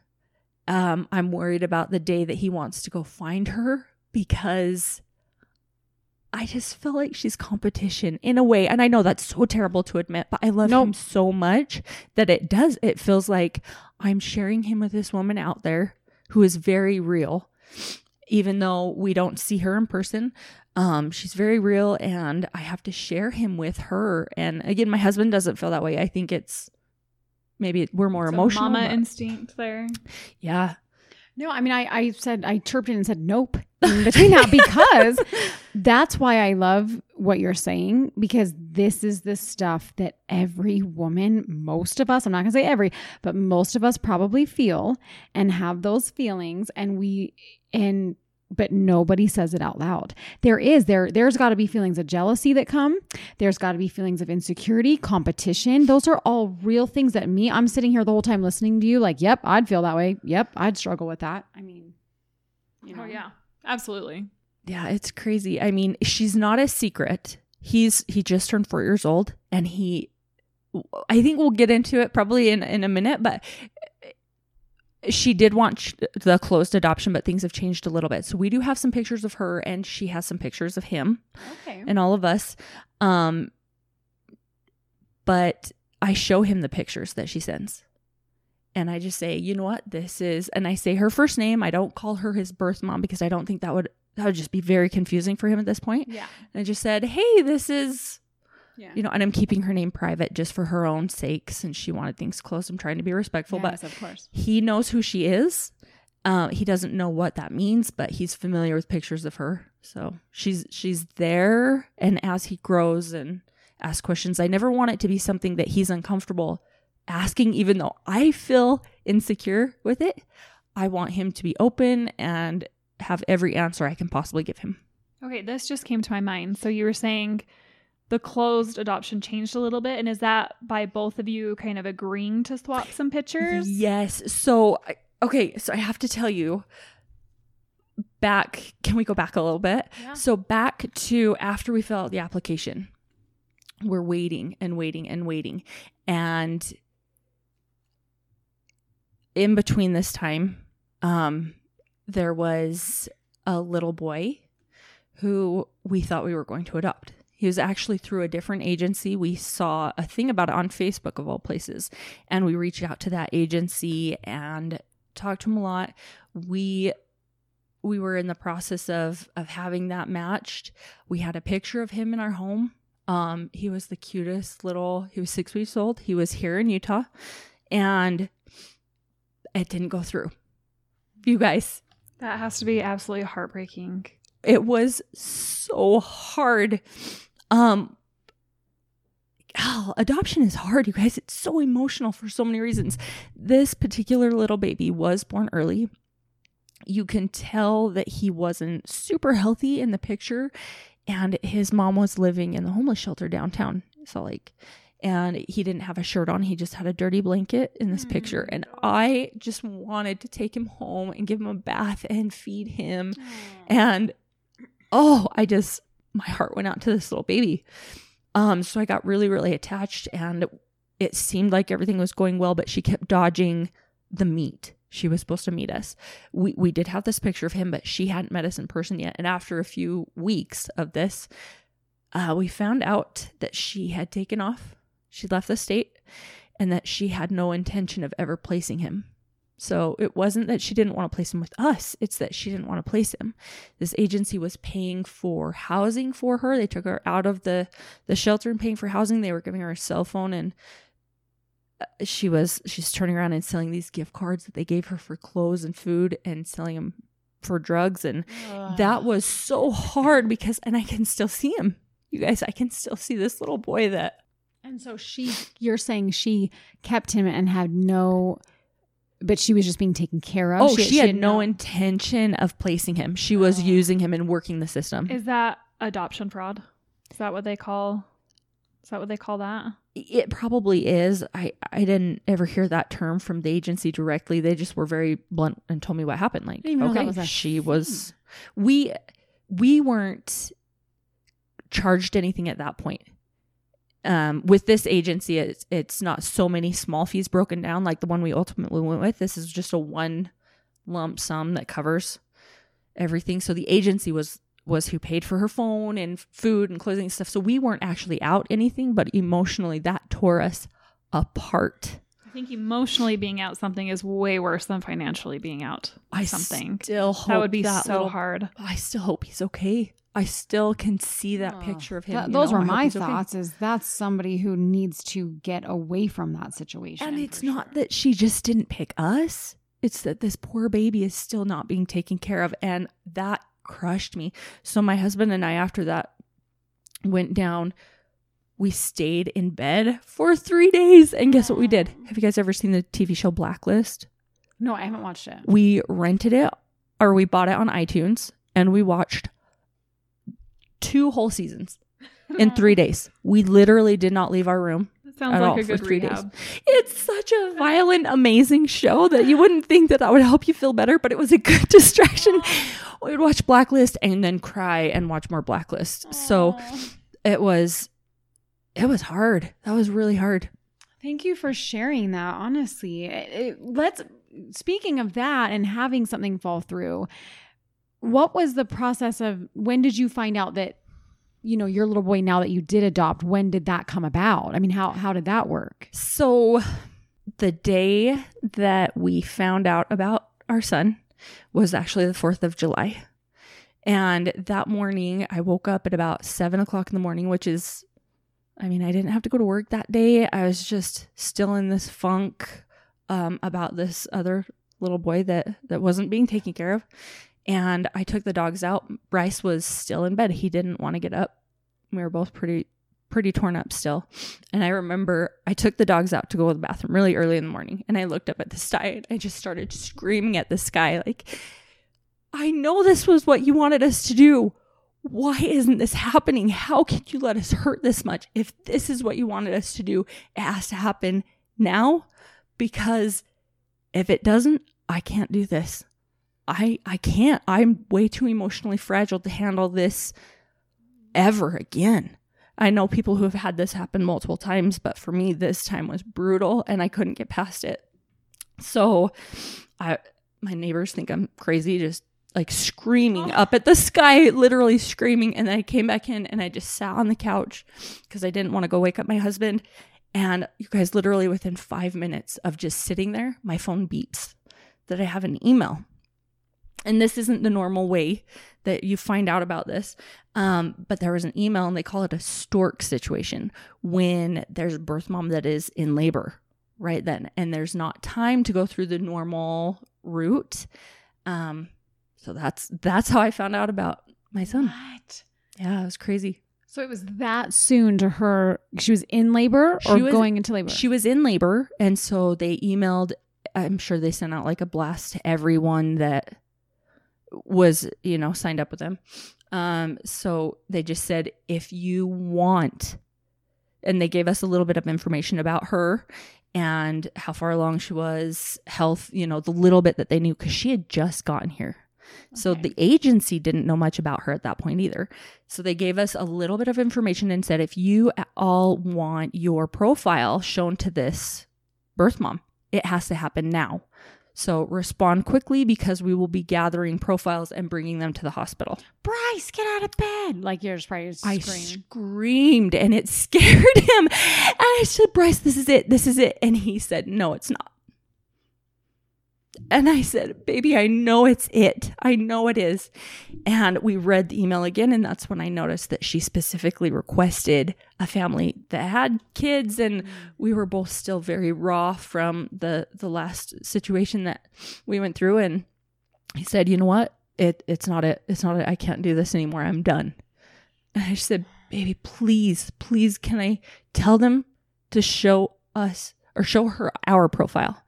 Um, I'm worried about the day that he wants to go find her because I just feel like she's competition in a way. And I know that's so terrible to admit, but I love Nope. him so much that it does. It feels like I'm sharing him with this woman out there who is very real, even though we don't see her in person. Um, she's very real, and I have to share him with her. And again, my husband doesn't feel that way. I think it's maybe we're more Some emotional. mama but- instinct there. yeah, No, I mean, I, I said, I chirped in and said, nope, in between that because [LAUGHS] that's why I love what you're saying because this is the stuff that every woman, most of us, I'm not going to say every, but most of us probably feel and have those feelings. And we, and, but nobody says it out loud. There is there there's got to be feelings of jealousy that come. There's got to be feelings of insecurity, competition. Those are all real things that me I'm sitting here the whole time listening to you like, "Yep, I'd feel that way. Yep, I'd struggle with that." I mean, you oh, know. Oh yeah, absolutely. yeah, it's crazy. I mean, she's not a secret. He's he just turned four years old, and he, I think we'll get into it probably in in a minute, but she did want the closed adoption, but things have changed a little bit. So we do have some pictures of her, and she has some pictures of him. Okay. and all of us. Um, but I show him the pictures that she sends. And I just say, you know what, this is, and I say her first name. I don't call her his birth mom because I don't think that would that would just be very confusing for him at this point. Yeah. And I just said, hey, this is, Yeah. you know, and I'm keeping her name private just for her own sake since she wanted things close. I'm trying to be respectful, but of course. he knows who she is. Uh, he doesn't know what that means, but he's familiar with pictures of her. So she's she's there, and as he grows and asks questions, I never want it to be something that he's uncomfortable asking, even though I feel insecure with it. I want him to be open and have every answer I can possibly give him. Okay, this just came to my mind. So you were saying the closed adoption changed a little bit, and is that by both of you kind of agreeing to swap some pictures? Yes. So, okay. So I have to tell you back. Can we go back a little bit? Yeah. So, back to after we fill out the application, we're waiting and waiting and waiting. And in between this time, um, there was a little boy who we thought we were going to adopt. He was actually through a different agency. We saw a thing about it on Facebook, of all places. And we reached out to that agency and talked to him a lot. We we were in the process of of having that matched. We had a picture of him in our home. Um, he was the cutest little. He was six weeks old. He was here in Utah, and it didn't go through. You guys, That has to be absolutely heartbreaking. it was so hard. Um, oh, adoption is hard, you guys. It's so emotional for so many reasons. This particular little baby was born early. You can tell that he wasn't super healthy in the picture, and his mom was living in the homeless shelter downtown. So, like, and he didn't have a shirt on. He just had a dirty blanket in this picture. And I just wanted to take him home and give him a bath and feed him. And oh, I just my heart went out to this little baby. Um, so I got really, really attached, and it seemed like everything was going well, but she kept dodging the meet. She was supposed to meet us. We we did have this picture of him, but she hadn't met us in person yet. And after a few weeks of this, uh, we found out that she had taken off. She left the state, and that she had no intention of ever placing him. So it wasn't that she didn't want to place him with us, it's that she didn't want to place him. This agency was paying for housing for her. They took her out of the the shelter and paying for housing. They were giving her a cell phone and uh, she was she's turning around and selling these gift cards that they gave her for clothes and food and selling them for drugs and that was so hard because and I can still see him. You guys, I can still see this little boy that And so she, you're saying she kept him and had no, but she was just being taken care of. Oh, she, had, no no intention of placing him. She was Oh. using him and working the system. Is that adoption fraud? Is that what they call? Is that what they call that? It probably is. I I didn't ever hear that term from the agency directly. They just were very blunt and told me what happened. Like, didn't even know that okay, was a she was. We we weren't charged anything at that point. Um, with this agency, it's, it's not so many small fees broken down like the one we ultimately went with. This is just a one lump sum that covers everything. So the agency was was who paid for her phone and food and clothing and stuff. So we weren't actually out anything, but emotionally that tore us apart. I think emotionally being out something is way worse than financially being out I something. still hope that would be that so little- hard. I still hope he's okay. I still can see that Oh, picture of him. That- those know, were my he's okay. thoughts. Is that's somebody who needs to get away from that situation. And it's not sure. that she just didn't pick us. It's that this poor baby is still not being taken care of. And that crushed me. So my husband and I, after that, went down. We stayed in bed for three days. And guess what we did? Have you guys ever seen the TV show Blacklist? No, I haven't watched it. We rented it or we bought it on iTunes and we watched two whole seasons [LAUGHS] in three days. We literally did not leave our room sounds at like all a for good three rehab. days. It's such a violent, amazing show that you wouldn't think that that would help you feel better, but it was a good [LAUGHS] distraction. We would watch Blacklist and then cry and watch more Blacklist. So it was, it was hard. That was really hard. Thank you for sharing that. Honestly, It- it- let's. Speaking of that and having something fall through, what was the process of when did you find out that you know your little boy now that you did adopt? When did that come about? I mean, how how did that work? So the day that we found out about our son was actually the 4th of July. And that morning, I woke up at about seven o'clock in the morning, which is, I mean, I didn't have to go to work that day. I was just still in this funk um, about this other little boy that that wasn't being taken care of. And I took the dogs out. Bryce was still in bed. He didn't want to get up. We were both pretty pretty torn up still. And I remember I took the dogs out to go to the bathroom really early in the morning and I looked up at the sky and I just started screaming at the sky like I know this was what you wanted us to do. Why isn't this happening? How can you let us hurt this much? If this is what you wanted us to do, it has to happen now because if it doesn't, I can't do this. I I can't. I'm way too emotionally fragile to handle this ever again. I know people who have had this happen multiple times, but for me this time was brutal and I couldn't get past it. So I my neighbors think I'm crazy just like screaming oh. up at the sky, literally screaming and then I came back in and I just sat on the couch because I didn't want to go wake up my husband and you guys literally within 5 minutes of just sitting there, my phone beeps that I have an email. And this isn't the normal way that you find out about this. Um, but there was an email and they call it a stork situation when there's a birth mom that is in labor right then and there's not time to go through the normal route. Um, so that's that's how I found out about my son. What? Yeah, it was crazy. So it was that soon to her. She was in labor or was- going into labor. She was in labor, and so they emailed. I'm sure they sent out like a blast to everyone that was, you know, signed up with them. Um, so they just said, if you want, and they gave us a little bit of information about her and how far along she was, health, you know, the little bit that they knew because she had just gotten here. So Okay. the agency didn't know much about her at that point either. So they gave us a little bit of information and said, if you at all want your profile shown to this birth mom, it has to happen now. So respond quickly because we will be gathering profiles and bringing them to the hospital. Bryce, get out of bed! Like you're just probably I screaming. screamed and it [LAUGHS] scared him. And I said, Bryce, this is it. This is it. And he said, No, it's not. And I said, Baby, I know it's it. I know it is. And we read the email again. And that's when I noticed that she specifically requested a family that had kids. And we were both still very raw from the, the last situation that we went through. And he said, You know what? It, it's not it. It's not it. I can't do this anymore. I'm done. And I said, baby, please, please, can I tell them to show us or show her our profile?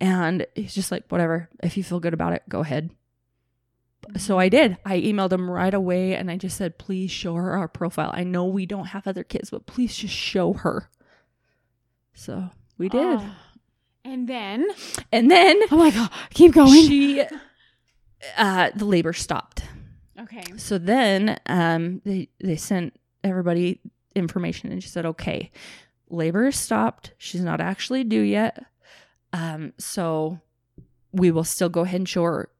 And he's just like, whatever. If you feel good about it, go ahead. So I did. I emailed him right away and I just said, please show her our profile. I know we don't have other kids, but please just show her. So we did. Oh. And then, And then oh my god, keep going. she, uh, the labor stopped. okay. So then um, they they sent everybody information and she said, okay, labor stopped. She's not actually due yet. Um, so we will still go ahead and show her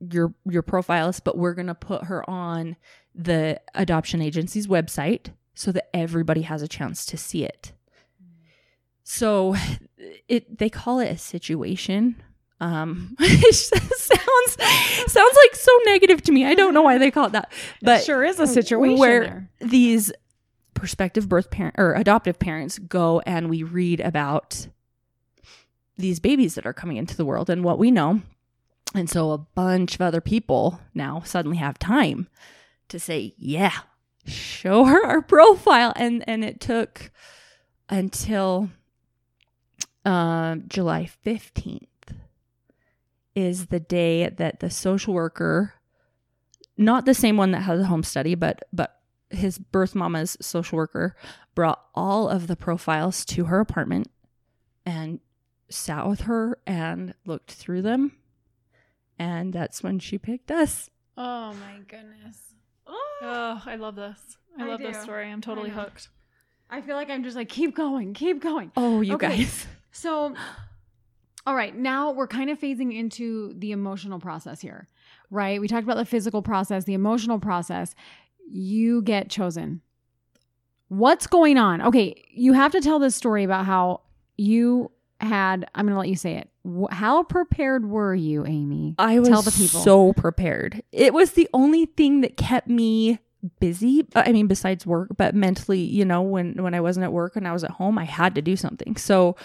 your your profiles, but we're gonna put her on the adoption agency's website so that everybody has a chance to see it. So it they call it a situation. Um [LAUGHS] it sounds sounds like so negative to me. I don't know why they call it that. But it sure is a situation where there. these prospective birth parent or adoptive parents go and we read about these babies that are coming into the world and what we know. And so a bunch of other people now suddenly have time to say, yeah, show her our profile. And and it took until uh, July 15th is the day that the social worker, not the same one that had the home study, but but his birth mama's social worker brought all of the profiles to her apartment and sat with her and looked through them. And that's when she picked us. Oh my goodness. [GASPS] Oh, I love this. I, I love this story. I'm totally know. hooked. I feel like I'm just like, keep going, keep going. Oh, you Okay. guys. [LAUGHS] So, all right, now we're kind of phasing into the emotional process here, right? We talked about the physical process, the emotional process. You get chosen. What's going on? Okay, you have to tell this story about how you had, I'm going to let you say it. How prepared were you, Amy? I was Tell the people. so prepared. It was the only thing that kept me busy. uh, I mean, besides work, but mentally, you know, when when I wasn't at work and I was at home, I had to do something. So,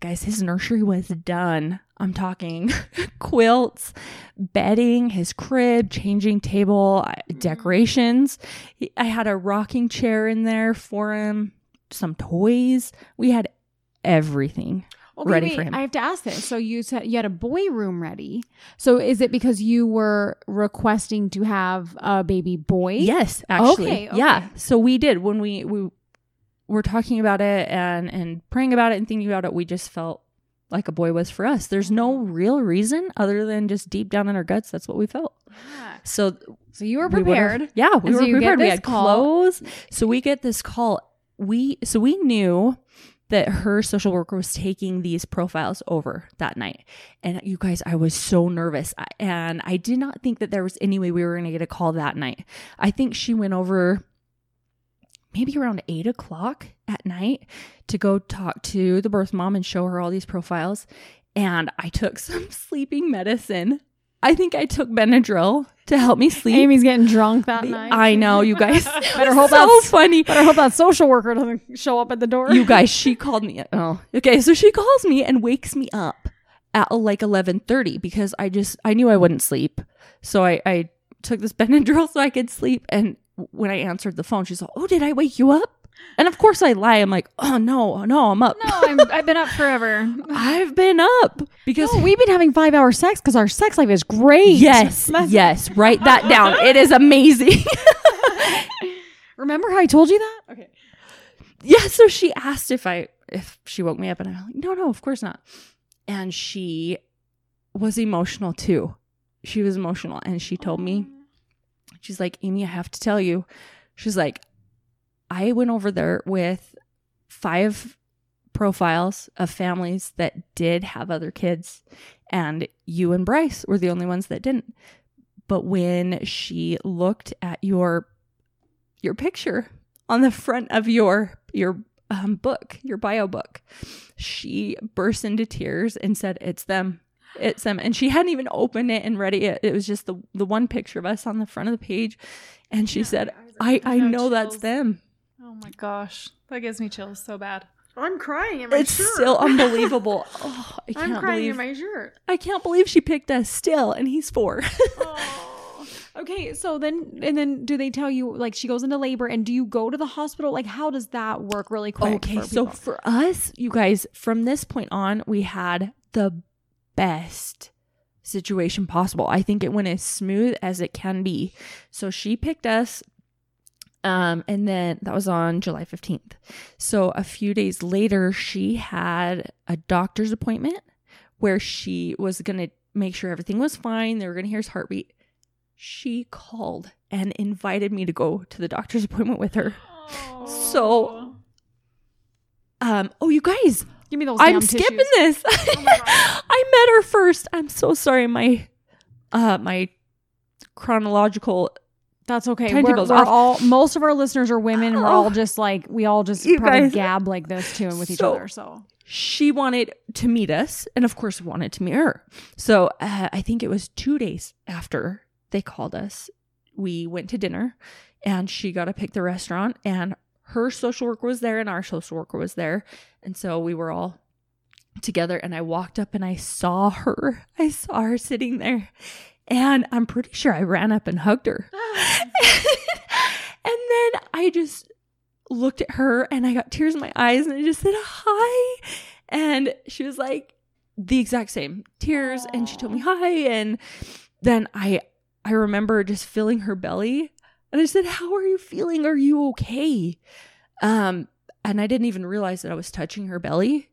guys, his nursery was done. I'm talking [LAUGHS] quilts, bedding, his crib, changing table, decorations. I had a rocking chair in there for him, some toys. We had everything. ready for him. I have to ask this. So you said you had a boy room ready. So is it because you were requesting to have a baby boy? Yes, actually. Okay, okay. Yeah. So we did when we we were talking about it and and praying about it and thinking about it, we just felt like a boy was for us. There's no real reason other than just deep down in our guts that's what we felt. Yeah. So So you were we prepared. yeah, we And were get prepared. We had call. clothes. So we get this call. We so we knew that her social worker was taking these profiles over that night. And you guys, I was so nervous. And I did not think that there was any way we were going to get a call that night. I think she went over maybe around eight o'clock at night to go talk to the birth mom and show her all these profiles. And I took [LAUGHS] some sleeping medicine. I think I took Benadryl to help me sleep. Amy's getting drunk that night. I know, you guys. [LAUGHS] Better hope so that's- funny. Better hope that social worker doesn't show up at the door. You guys, she [LAUGHS] called me. Oh, okay. So she calls me and wakes me up at like eleven thirty because I just I knew I wouldn't sleep, so I I took this [LAUGHS] Benadryl so I could sleep. And when I answered the phone, she's like, "Oh, did I wake you up?" And of course I lie. I'm like, "Oh no, no, I'm up. No, I'm, I've been up forever. [LAUGHS] I've been up because." No, we've been having five hour sex because our sex life is great. Yes, [LAUGHS] yes, write that down. [LAUGHS] It is amazing. Remember how I told you that? Okay. yeah so she asked if i if she woke me up and i'm like no no of course not and she was emotional too she was emotional and she told me she's like amy i have to tell you she's like i went over there with five profiles of families that did have other kids and you and bryce were the only ones that didn't but when she looked at your your picture on the front of your your um, book, your bio book, she burst into tears and said, "It's them, it's them." And she hadn't even opened it and read it. It was just the the one picture of us on the front of the page, and she said, "I I have know that's them." Oh my gosh. That gives me chills so bad. I'm crying in my It's still [LAUGHS] unbelievable. Oh, I can't believe my shirt. I can't believe she picked us still, and he's four. [LAUGHS] Okay, so then and then do they tell you like she goes into labor and do you go to the hospital? Like how does that work really quick? Okay, for so for us, you guys, from this point on, we had the best situation possible. I think it went as smooth as it can be. So she picked us um and then that was on July 15th. So a few days later she had a doctor's appointment where she was going to make sure everything was fine. They were going to hear his heartbeat. She called and invited me to go to the doctor's [LAUGHS] appointment with her. So- Um, oh, you guys, give me those. I'm skipping tissues. this. Oh. [LAUGHS] I met her first. I'm so sorry. My uh my chronological That's okay. We're, we're all most of our listeners are women. We're all Oh. just like we all just You probably guys- gab like this too and with each other. So she wanted to meet us and of course wanted to meet her. So, uh, I think it was 2 days after they called us. We went to dinner and she got to pick the restaurant and her social worker was there and our social worker was there. And so we were all together and I walked up and I saw her. I saw her sitting there. And I'm pretty sure I ran up and hugged her. [LAUGHS] and then I just looked at her and I got tears in my eyes and I just said hi. And she was like the exact same tears and she told me hi. And then I I remember just feeling her belly and I said, How are you feeling? Are you okay? Um, and I didn't even realize that I was touching her belly.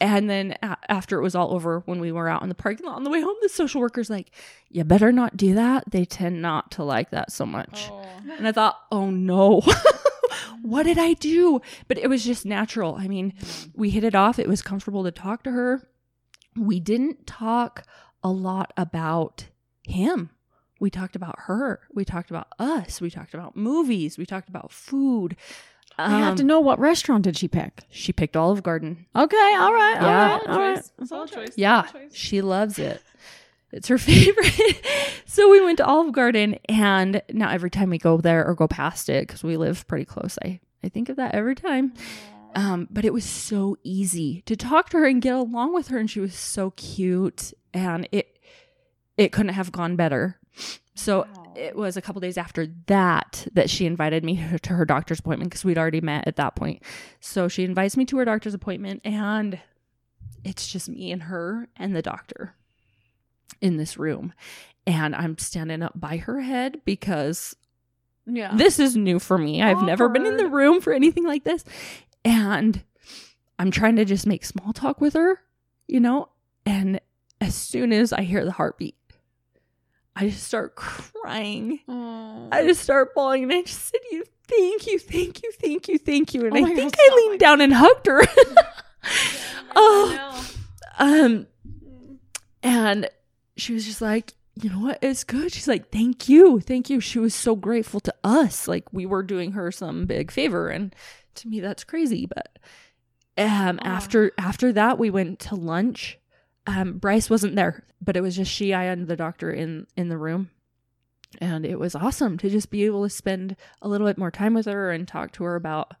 And then a- after it was all over, when we were out in the parking lot on the way home, the social worker's like, You better not do that. They tend not to like that so much. Oh. And I thought, Oh no, [LAUGHS] what did I do? But it was just natural. I mean, mm. we hit it off. It was comfortable to talk to her. We didn't talk a lot about him. We talked about her. We talked about us. We talked about movies. We talked about food. I have Um, to know what restaurant did she pick? She picked Olive Garden. Okay, all right, all Yeah. right, all right. Solid choice. Yeah, choice. she loves it. It's her [LAUGHS] favorite. so we went to Olive Garden, and now every time we go there or go past it, because we live pretty close, I I think of that every time. Um, but it was so easy to talk to her and get along with her, and she was so cute, and it it couldn't have gone better. So it was a couple days after that that she invited me [LAUGHS] to her doctor's appointment because we'd already met at that point. So she invites me to her doctor's appointment, and it's just me and her and the doctor in this room. And I'm standing up by her head because Yeah. this is new for me. I've never been in the room for anything like this. And I'm trying to just make small talk with her, you know? And as soon as I hear the heartbeat, I just start crying. I just start bawling and I just said, You thank you, thank you, thank you, thank you. And Oh I think I leaned down and hugged her. [LAUGHS] [LAUGHS] oh, um, and she was just like, you know what? It's good. She's like, thank you. Thank you. She was so grateful to us. Like we were doing her some big favor. And to me, that's crazy. But um Oh. after after that we went to lunch. Um Bryce wasn't there, but it was just she, I, and the doctor in in the room. And it was awesome to just be able to spend a little bit more time with her and talk to her about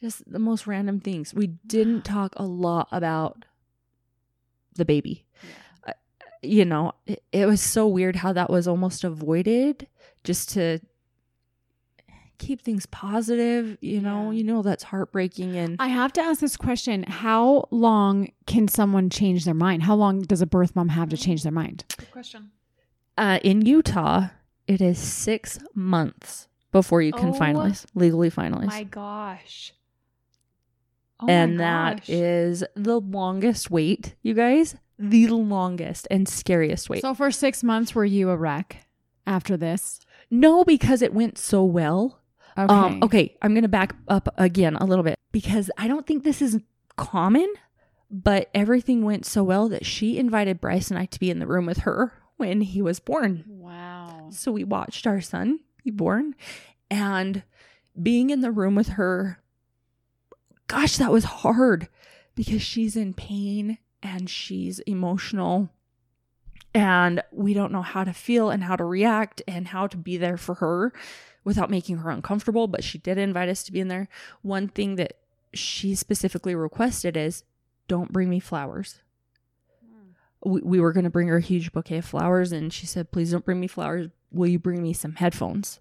just the most random things. We didn't [SIGHS] talk a lot about the baby. Uh, you know, it, it was so weird how that was almost avoided just to keep things positive. You know, Yeah. you know that's heartbreaking and I have to ask this question. How long can someone change their mind? How long does a birth mom have to change their mind? Good question. uh, in Utah, it is six months before you can Oh finalize legally finalize. My gosh. Oh and that gosh. is the longest wait, you guys. The longest and scariest wait. So for six months, were you a wreck after this? no, because it went so well. Okay. Um, okay, I'm gonna back up again a little bit because I don't think this is common, but everything went so well that she invited Bryce and I to be in the room with her when he was born. Wow. So we watched our son be born and being in the room with her, gosh, that was hard because she's in pain and she's emotional and we don't know how to feel and how to react and how to be there for her without making her uncomfortable. But she did invite us to be in there. One thing that she specifically requested is don't bring me flowers we, we were going to bring her a huge bouquet of flowers and she said please don't bring me flowers will you bring me some headphones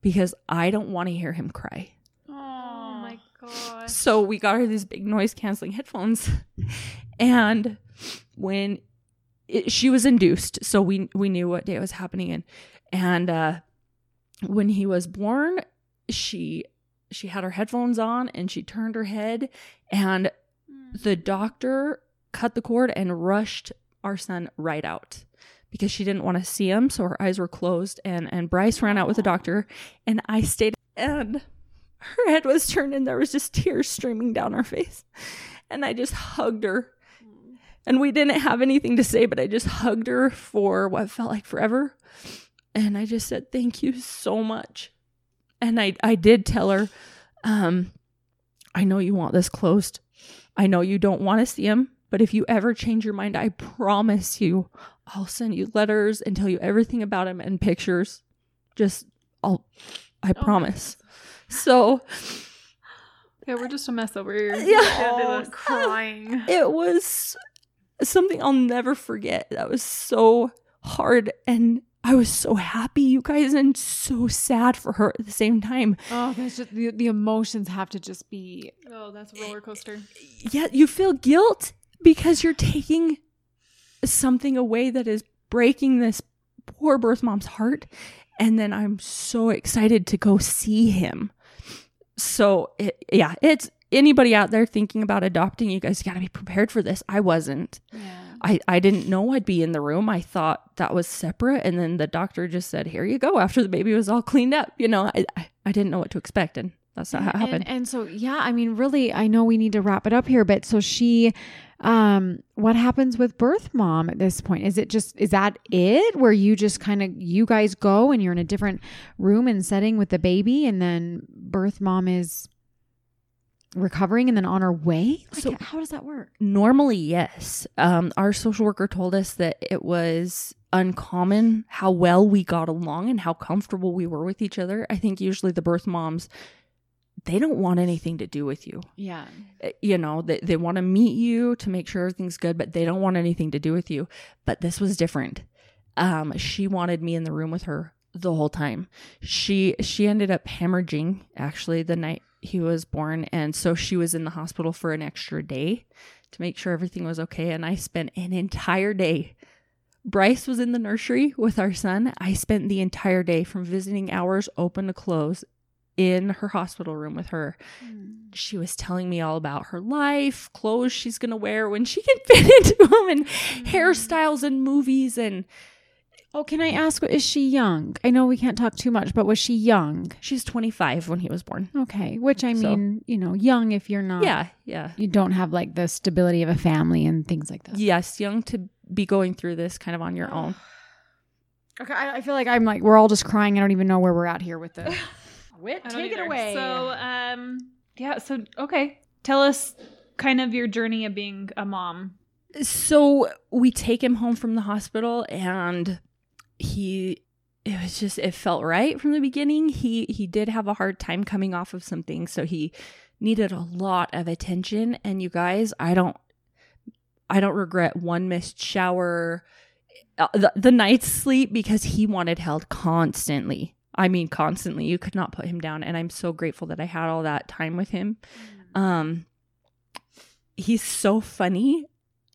because i don't want to hear him cry Oh my gosh. so we got her these big noise canceling headphones and when it, she was induced so we we knew what day it was happening in and uh when he was born she she had her headphones on and she turned her head and hmm. the doctor cut the cord and rushed our son right out because she didn't want to see him so her eyes were closed and and Bryce ran out with the doctor and I stayed and her head was turned and there was just tears streaming down her face. And I just hugged her. Hmm. And we didn't have anything to say, but I just hugged her for what felt like forever. And I just said, Thank you so much. And I, I did tell her, um, I know you want this closed. I know you don't want to see him, but if you ever change your mind, I promise you, I'll send you letters and tell you everything about him and pictures. Just, I'll, I Oh, promise. So Yeah, we're just a mess over here. Yeah. crying. [LAUGHS] it was something I'll never forget. That was so hard. And I was so happy, you guys, and so sad for her at the same time. Oh, that's just the, the emotions have to just be. Oh, that's a roller coaster. Yeah, you feel guilt because you're taking something away that is breaking this poor birth mom's heart. And then I'm so excited to go see him. So, it, yeah, it's anybody out there thinking about adopting, you guys got to be prepared for this. I wasn't. Yeah. I, I didn't know I'd be in the room. I thought that was separate. And then the doctor just said, Here you go, after the baby was all cleaned up. You know, I, I, I didn't know what to expect. And that's not how it happened. And, and so, yeah, I mean, really, I know we need to wrap it up here, but so she, um, what happens with birth mom at this point? Is it just, is that it where you just kind of, you guys go and you're in a different room and setting with the baby and then birth mom is recovering and then on her way? Like, So- how does that work? Normally, yes. Um, our social worker told us that it was uncommon how well we got along and how comfortable we were with each other. I think usually the birth moms, they don't want anything to do with you. Yeah. Uh, You know, they, they want to meet you to make sure everything's good, but they don't want anything to do with you. But this was different. Um, she wanted me in the room with her the whole time. She she ended up hemorrhaging actually the night he was born, and so she was in the hospital for an extra day to make sure everything was okay. And I spent an entire day. Bryce was in the nursery with our son. I spent the entire day from visiting hours open to close in her hospital room with her hmm. she was telling me all about her life, clothes she's going to wear when she can [LAUGHS] fit into them, and hmm. hairstyles and movies. And Oh, can I ask, is she young? I know we can't talk too much, but was she young? she's 25 when he was born. Okay. Which I So- mean, you know, young if you're not. Yeah, yeah. You don't have like the stability of a family and things like that. Yes, young to be going through this kind of on your own. [SIGHS] Okay, I, I feel like I'm like we're all just crying. I don't even know where we're at here with the. [LAUGHS] Whit, I don't take it away. So, um, yeah. So, okay, tell us kind of your journey of being a mom. So we take him home from the hospital, and he. It was just it felt right from the beginning. He he did have a hard time coming off of something, so he needed a lot of attention. And you guys, I don't I don't regret one missed shower, uh, the, the night's sleep because he wanted held constantly. I mean, constantly. You could not put him down, and I'm so grateful that I had all that time with him. Um, he's so funny.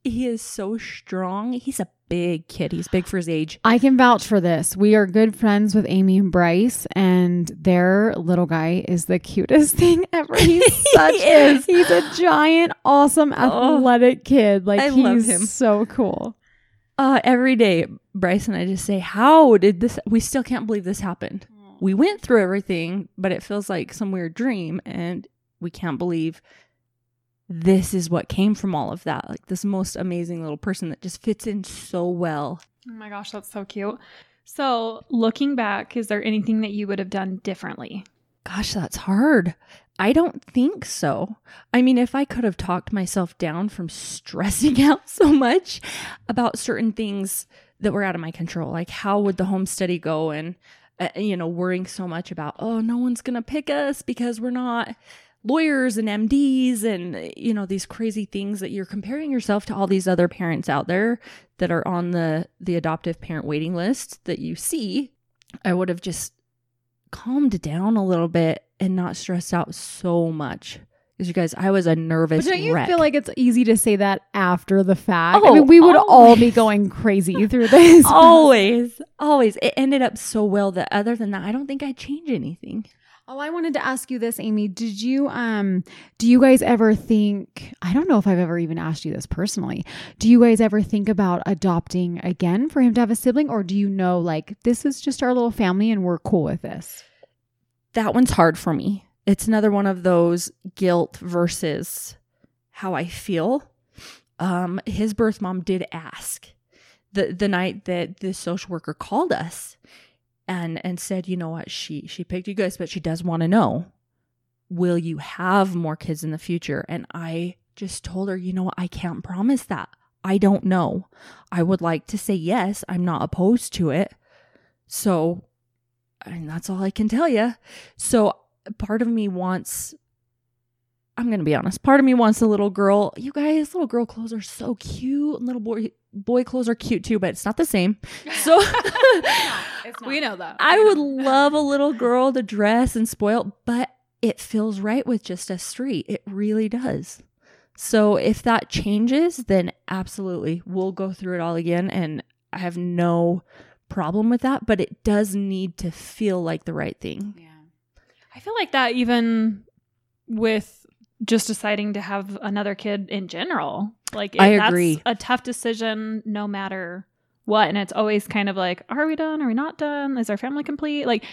He is so strong. He's a big kid. He's big for his age. I can vouch for this. We are good friends with Amy and Bryce, and their little guy is the cutest [LAUGHS] thing ever. He's [LAUGHS] such He is. He's a giant, awesome, Oh, athletic kid. Like I he's love him. so cool. Uh, every day, Bryce and I just say, "How did this? We still can't believe this happened. We went through everything, but it feels like some weird dream, and we can't believe this is what came from all of that. Like this most amazing little person that just fits in so well. Oh my gosh, that's so cute. So, looking back, is there anything that you would have done differently? Gosh, that's hard. I don't think so. I mean, if I could have talked myself down from stressing [LAUGHS] out so much about certain things that were out of my control, like how would the home study go and, uh, you know, worrying so much about, oh, no one's going to pick us because we're not lawyers and MDs and, you know, these crazy things that you're comparing yourself to all these other parents out there that are on the, the adoptive parent waiting list that you see. I would have just calmed down a little bit and not stressed out so much. Because you guys, I was a nervous But don't you wreck. feel like it's easy to say that after the fact? I Oh, mean, we would all be going crazy [LAUGHS] through this. always, always. It ended up so well that other than that, I don't think I'd change anything. Oh, I wanted to ask you this, Amy. Did you um do you guys ever think I don't know if I've ever even asked you this personally. Do you guys ever think about adopting again for him to have a sibling or do you know like this is just our little family and we're cool with this? That one's hard for me. it's another one of those guilt versus how I feel. Um, his birth mom did ask the the night that the social worker called us and and said, you know what, she she picked you guys, but she does want to know, will you have more kids in the future? And I just told her, you know what, I can't promise that. I don't know. I would like to say yes. I'm not opposed to it. So, and that's all I can tell you. So, part of me wants I'm going to be honest. Part of me wants a little girl. You guys, little girl clothes are so cute. Little boy boy clothes are cute too, but it's not the same. [LAUGHS] So [LAUGHS] we know that. I would love a little girl to dress and spoil, but it feels right with just a street. It really does. So if that changes, then absolutely we'll go through it all again and I have no problem with that, but it does need to feel like the right thing. Yeah. I feel like that even with just deciding to have another kid in general. Like I that's agree. a tough decision no matter what. And it's always kind of like, are we done? Are we not done? Is our family complete? Like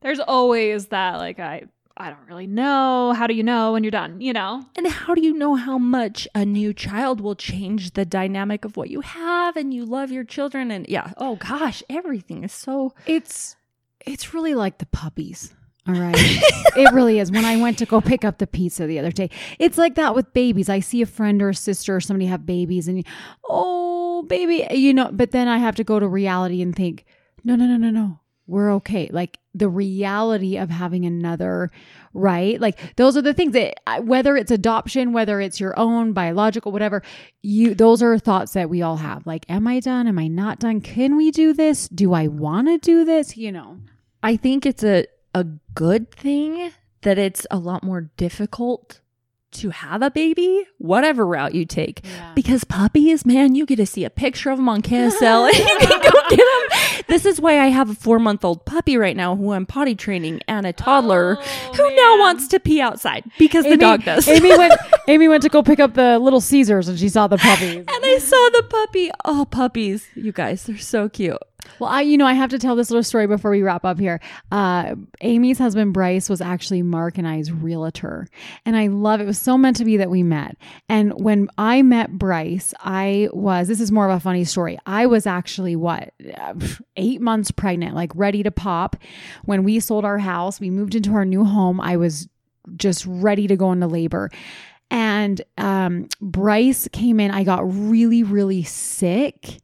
there's always that like I I don't really know. How do you know when you're done? You know? And how do you know how much a new child will change the dynamic of what you have and you love your children and yeah, oh gosh, everything is so It's it's really like the puppies. All right. it really is. When I went to go pick up the pizza the other day, it's like that with babies. I see a friend or a sister or somebody have babies and, oh, baby, you know, but then I have to go to reality and think, no, no, no, no, no. We're okay. Like the reality of having another, right? Like those are the things that whether it's adoption, whether it's your own biological, whatever, you those are thoughts that we all have. Like, am I done? Am I not done? Can we do this? Do I want to do this? You know. I think it's a a good thing that it's a lot more difficult to have a baby, whatever route you take. Because puppies, man, you get to see a picture of them on KSL and you can go [LAUGHS] get them. This is why I have a four month old puppy right now who I'm potty training and a toddler Oh, who now wants to pee outside because the dog does. Amy [LAUGHS] went. Amy went to go pick up the Little Caesars, and she saw the puppies. and I saw the puppy. Oh, puppies. You guys, they're so cute. Well, I, you know, I have to tell this little story before we wrap up here. Uh, Amy's husband Bryce was actually Mark and I's realtor, and I love it. Was so meant to be that we met. And when I met Bryce, I was. This is more of a funny story. I was actually what uh, eight months pregnant, like ready to pop. When we sold our house, we moved into our new home. I was just ready to go into labor. And um, Bryce came in. I got really, really sick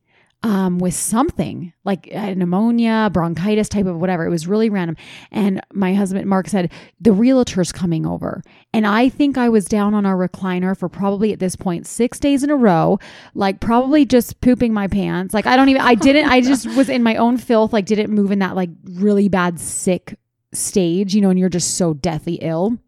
um, with something like uh, pneumonia, bronchitis type of whatever. It was really random. And my husband, Mark, said, The realtor's coming over. And I think I was down on our recliner for probably at this point six days in a row, like probably just pooping my pants. Like, I don't even, I [LAUGHS] didn't, I just was in my own filth, like, didn't move in that like really bad sick stage, you know, and you're just so deathly ill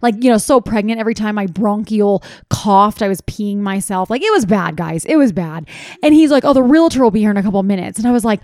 like you know so pregnant every time i bronchial coughed i was peeing myself. Like it was bad guys. It was bad. And he's like oh the realtor will be here in a couple minutes. And i was like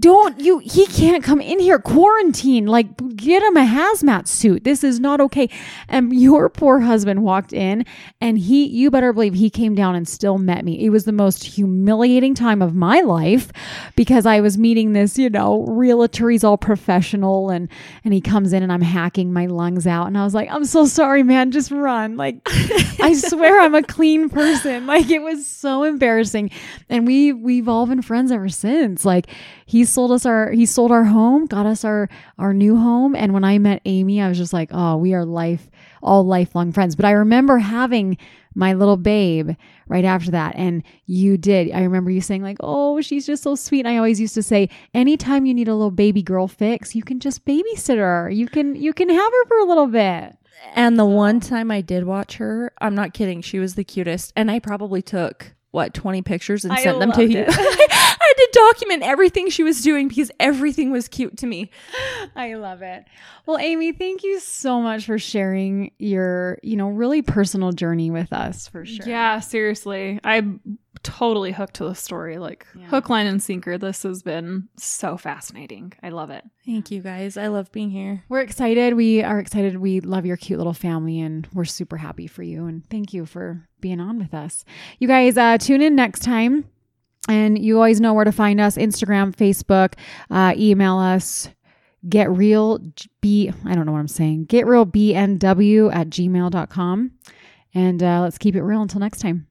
don't you he can't come in here quarantine like get him a hazmat suit. This is not okay. And your poor husband walked in and he you better believe he came down and still met me. It was the most humiliating time of my life because i was meeting this you know realtor. He's all professional and and he comes in and i'm hacking my lungs out. And i was like i'm so sorry man. Just run. Like [LAUGHS] i swear i'm a clean person. Like it was so embarrassing. And we we've all been friends ever since. Like he sold us our he sold our home got us our our new home. And when i met amy i was just like oh we are life all lifelong friends. But i remember having my little babe right after that. And you did. I remember you saying like oh she's just so sweet. And i always used to say anytime you need a little baby girl fix you can just babysit her. You can you can have her for a little bit. And the one time I did watch her, I'm not kidding, she was the cutest. And I probably took what 20 pictures and I sent them to you. [LAUGHS] [LAUGHS] it. I had to document everything she was doing because everything was cute to me. I love it. Well, Amy, thank you so much for sharing your, you know, really personal journey with us for sure. Yeah, seriously. I'm totally hooked to the story. Like Yeah. hook, line, and sinker. This has been so fascinating. I love it. Thank you guys. I love being here. We're excited. We are excited. We love your cute little family and we're super happy for you. And thank you for being on with us. You guys, uh, tune in next time. And you always know where to find us Instagram, Facebook, uh, email us. get real b i don't know what i'm saying. Get real bnw at gmail.com and uh, let's keep it real until next time